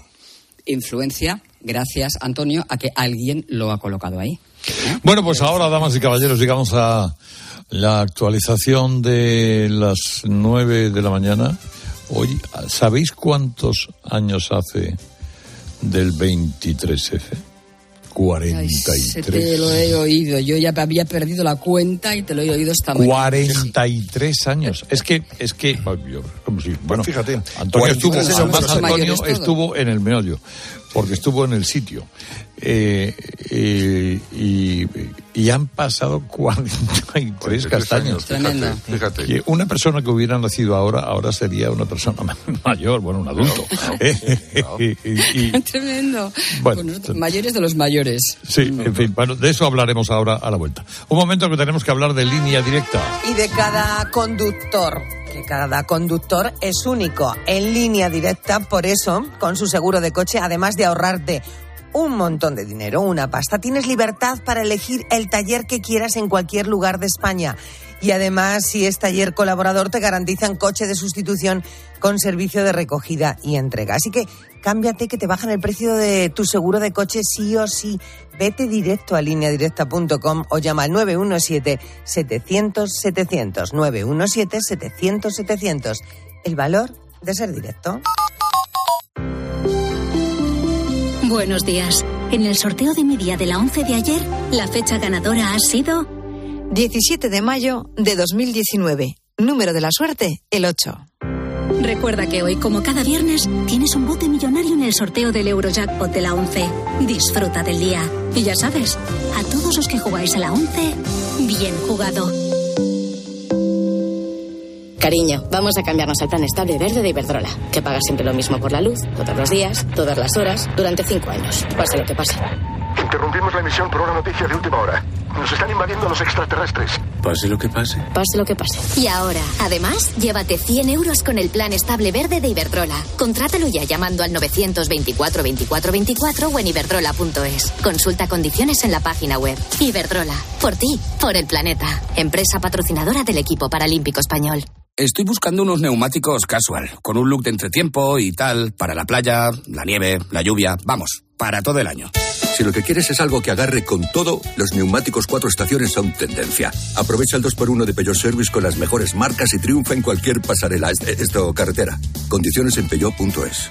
influencia gracias Antonio a que alguien lo ha colocado ahí. Bueno, pues ahora, damas y caballeros, llegamos a la actualización de las nueve de la mañana. Hoy, ¿sabéis cuántos años hace del 23F? Ay, se 43. te lo he oído. Yo ya había perdido la cuenta y te lo he oído esta mañana. 43 años. Es que, es que, ay, bueno, fíjate, Antonio estuvo, 43 además. Antonio estuvo en el meollo, porque estuvo en el sitio. Eh, eh, y, y han pasado 43 43 castaños. años, Tremendo. Fíjate, fíjate. Una persona que hubiera nacido ahora, ahora sería una persona *laughs* mayor, bueno, un adulto. *laughs* Eh, y- y- *laughs* Tremendo. Bueno, Con mayores de los mayores. sí, en fin, bueno, de eso hablaremos ahora a la vuelta. Un momento que tenemos que hablar de línea directa. y de cada conductor. Que cada conductor es único, en línea directa, por eso, con su seguro de coche, además de ahorrarte un montón de dinero, una pasta, tienes libertad para elegir el taller que quieras en cualquier lugar de España. Y además, si es taller colaborador, te garantizan coche de sustitución con servicio de recogida y entrega. Así que cámbiate que te bajan el precio de tu seguro de coche sí o sí. Vete directo a lineadirecta.com o llama al 917-700-700. 917-700-700. El valor de ser directo. Buenos días. En el sorteo de mi día de la 11 de ayer, la fecha ganadora ha sido 17 de mayo de 2019. Número de la suerte, el 8. Recuerda que hoy, como cada viernes, tienes un bote millonario en el sorteo del Eurojackpot de la 11. Disfruta del día. Y ya sabes, a todos los que jugáis a la 11, bien jugado. Cariño, vamos a cambiarnos al plan estable verde de Iberdrola, que paga siempre lo mismo por la luz, todos los días, todas las horas, durante cinco años, pase lo que pase. Interrumpimos la emisión por una noticia de última hora. Nos están invadiendo los extraterrestres. Pase lo que pase. Pase lo que pase. Y ahora, además, llévate 100 euros con el plan estable verde de Iberdrola. Contrátalo ya llamando al 924 24 24 o en iberdrola.es. Consulta condiciones en la página web. Iberdrola. Por ti, por el planeta. Empresa patrocinadora del equipo paralímpico español. Estoy buscando unos neumáticos casual, con un look de entretiempo y tal, para la playa, la nieve, la lluvia, vamos, para todo el año. Si lo que quieres es algo que agarre con todo, los neumáticos cuatro estaciones son tendencia. Aprovecha el 2x1 de Peugeot Service con las mejores marcas y triunfa en cualquier pasarela, est- esto, carretera. Condiciones en peugeot.es.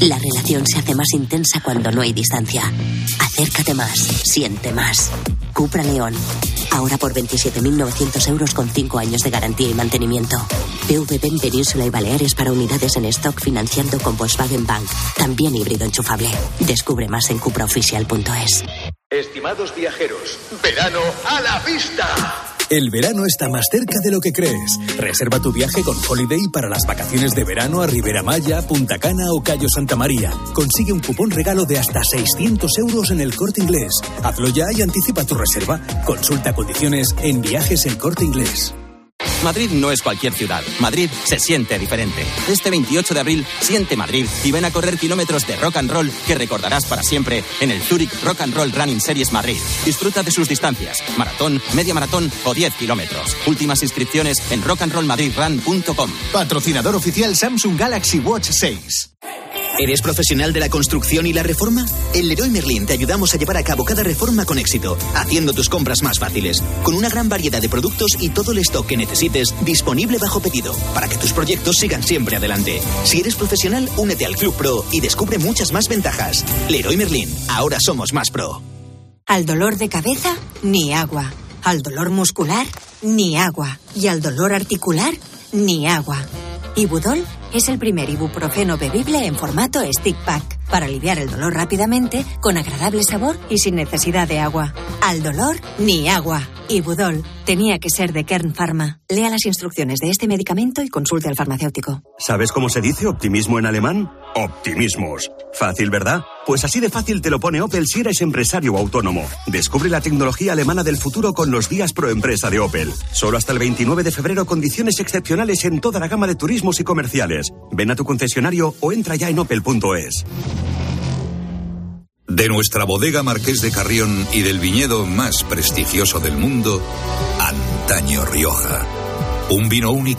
La relación se hace más intensa cuando no hay distancia. Acércate más, siente más. Cupra León. Ahora por 27.900 euros con 5 años de garantía y mantenimiento. PVP en Península y Baleares para unidades en stock financiando con Volkswagen Bank. También híbrido enchufable. Descubre más en cupraoficial.es. Estimados viajeros, verano a la vista. El verano está más cerca de lo que crees. Reserva tu viaje con Holiday para las vacaciones de verano a Ribera Maya, Punta Cana o Cayo Santa María. Consigue un cupón regalo de hasta 600 euros en el corte inglés. Hazlo ya y anticipa tu reserva. Consulta condiciones en viajes el corte inglés. Madrid no es cualquier ciudad. Madrid se siente diferente. Este 28 de abril, siente Madrid y ven a correr kilómetros de rock and roll que recordarás para siempre en el Zurich Rock and Roll Running Series Madrid. Disfruta de sus distancias, maratón, media maratón o 10 kilómetros. Últimas inscripciones en rockandrollmadridrun.com. Patrocinador oficial Samsung Galaxy Watch 6. ¿Eres profesional de la construcción y la reforma? En Leroy Merlin te ayudamos a llevar a cabo cada reforma con éxito, haciendo tus compras más fáciles, con una gran variedad de productos y todo el stock que necesites disponible bajo pedido, para que tus proyectos sigan siempre adelante. Si eres profesional, únete al Club Pro y descubre muchas más ventajas. Leroy Merlin, ahora somos más pro. Al dolor de cabeza, ni agua. Al dolor muscular, ni agua. Y al dolor articular, ni agua. Ibudol es el primer ibuprofeno bebible en formato stick pack para aliviar el dolor rápidamente, con agradable sabor y sin necesidad de agua. Al dolor, ni agua. Ibudol tenía que ser de Kern Pharma. Lea las instrucciones de este medicamento y consulte al farmacéutico. ¿Sabes cómo se dice optimismo en alemán? Optimismos. Fácil, ¿verdad? Pues así de fácil te lo pone Opel si eres empresario autónomo. Descubre la tecnología alemana del futuro con los días pro empresa de Opel. Solo hasta el 29 de febrero condiciones excepcionales en toda la gama de turismos y comerciales. Ven a tu concesionario o entra ya en opel.es. De nuestra bodega Marqués de Carrión y del viñedo más prestigioso del mundo, Antaño Rioja. Un vino único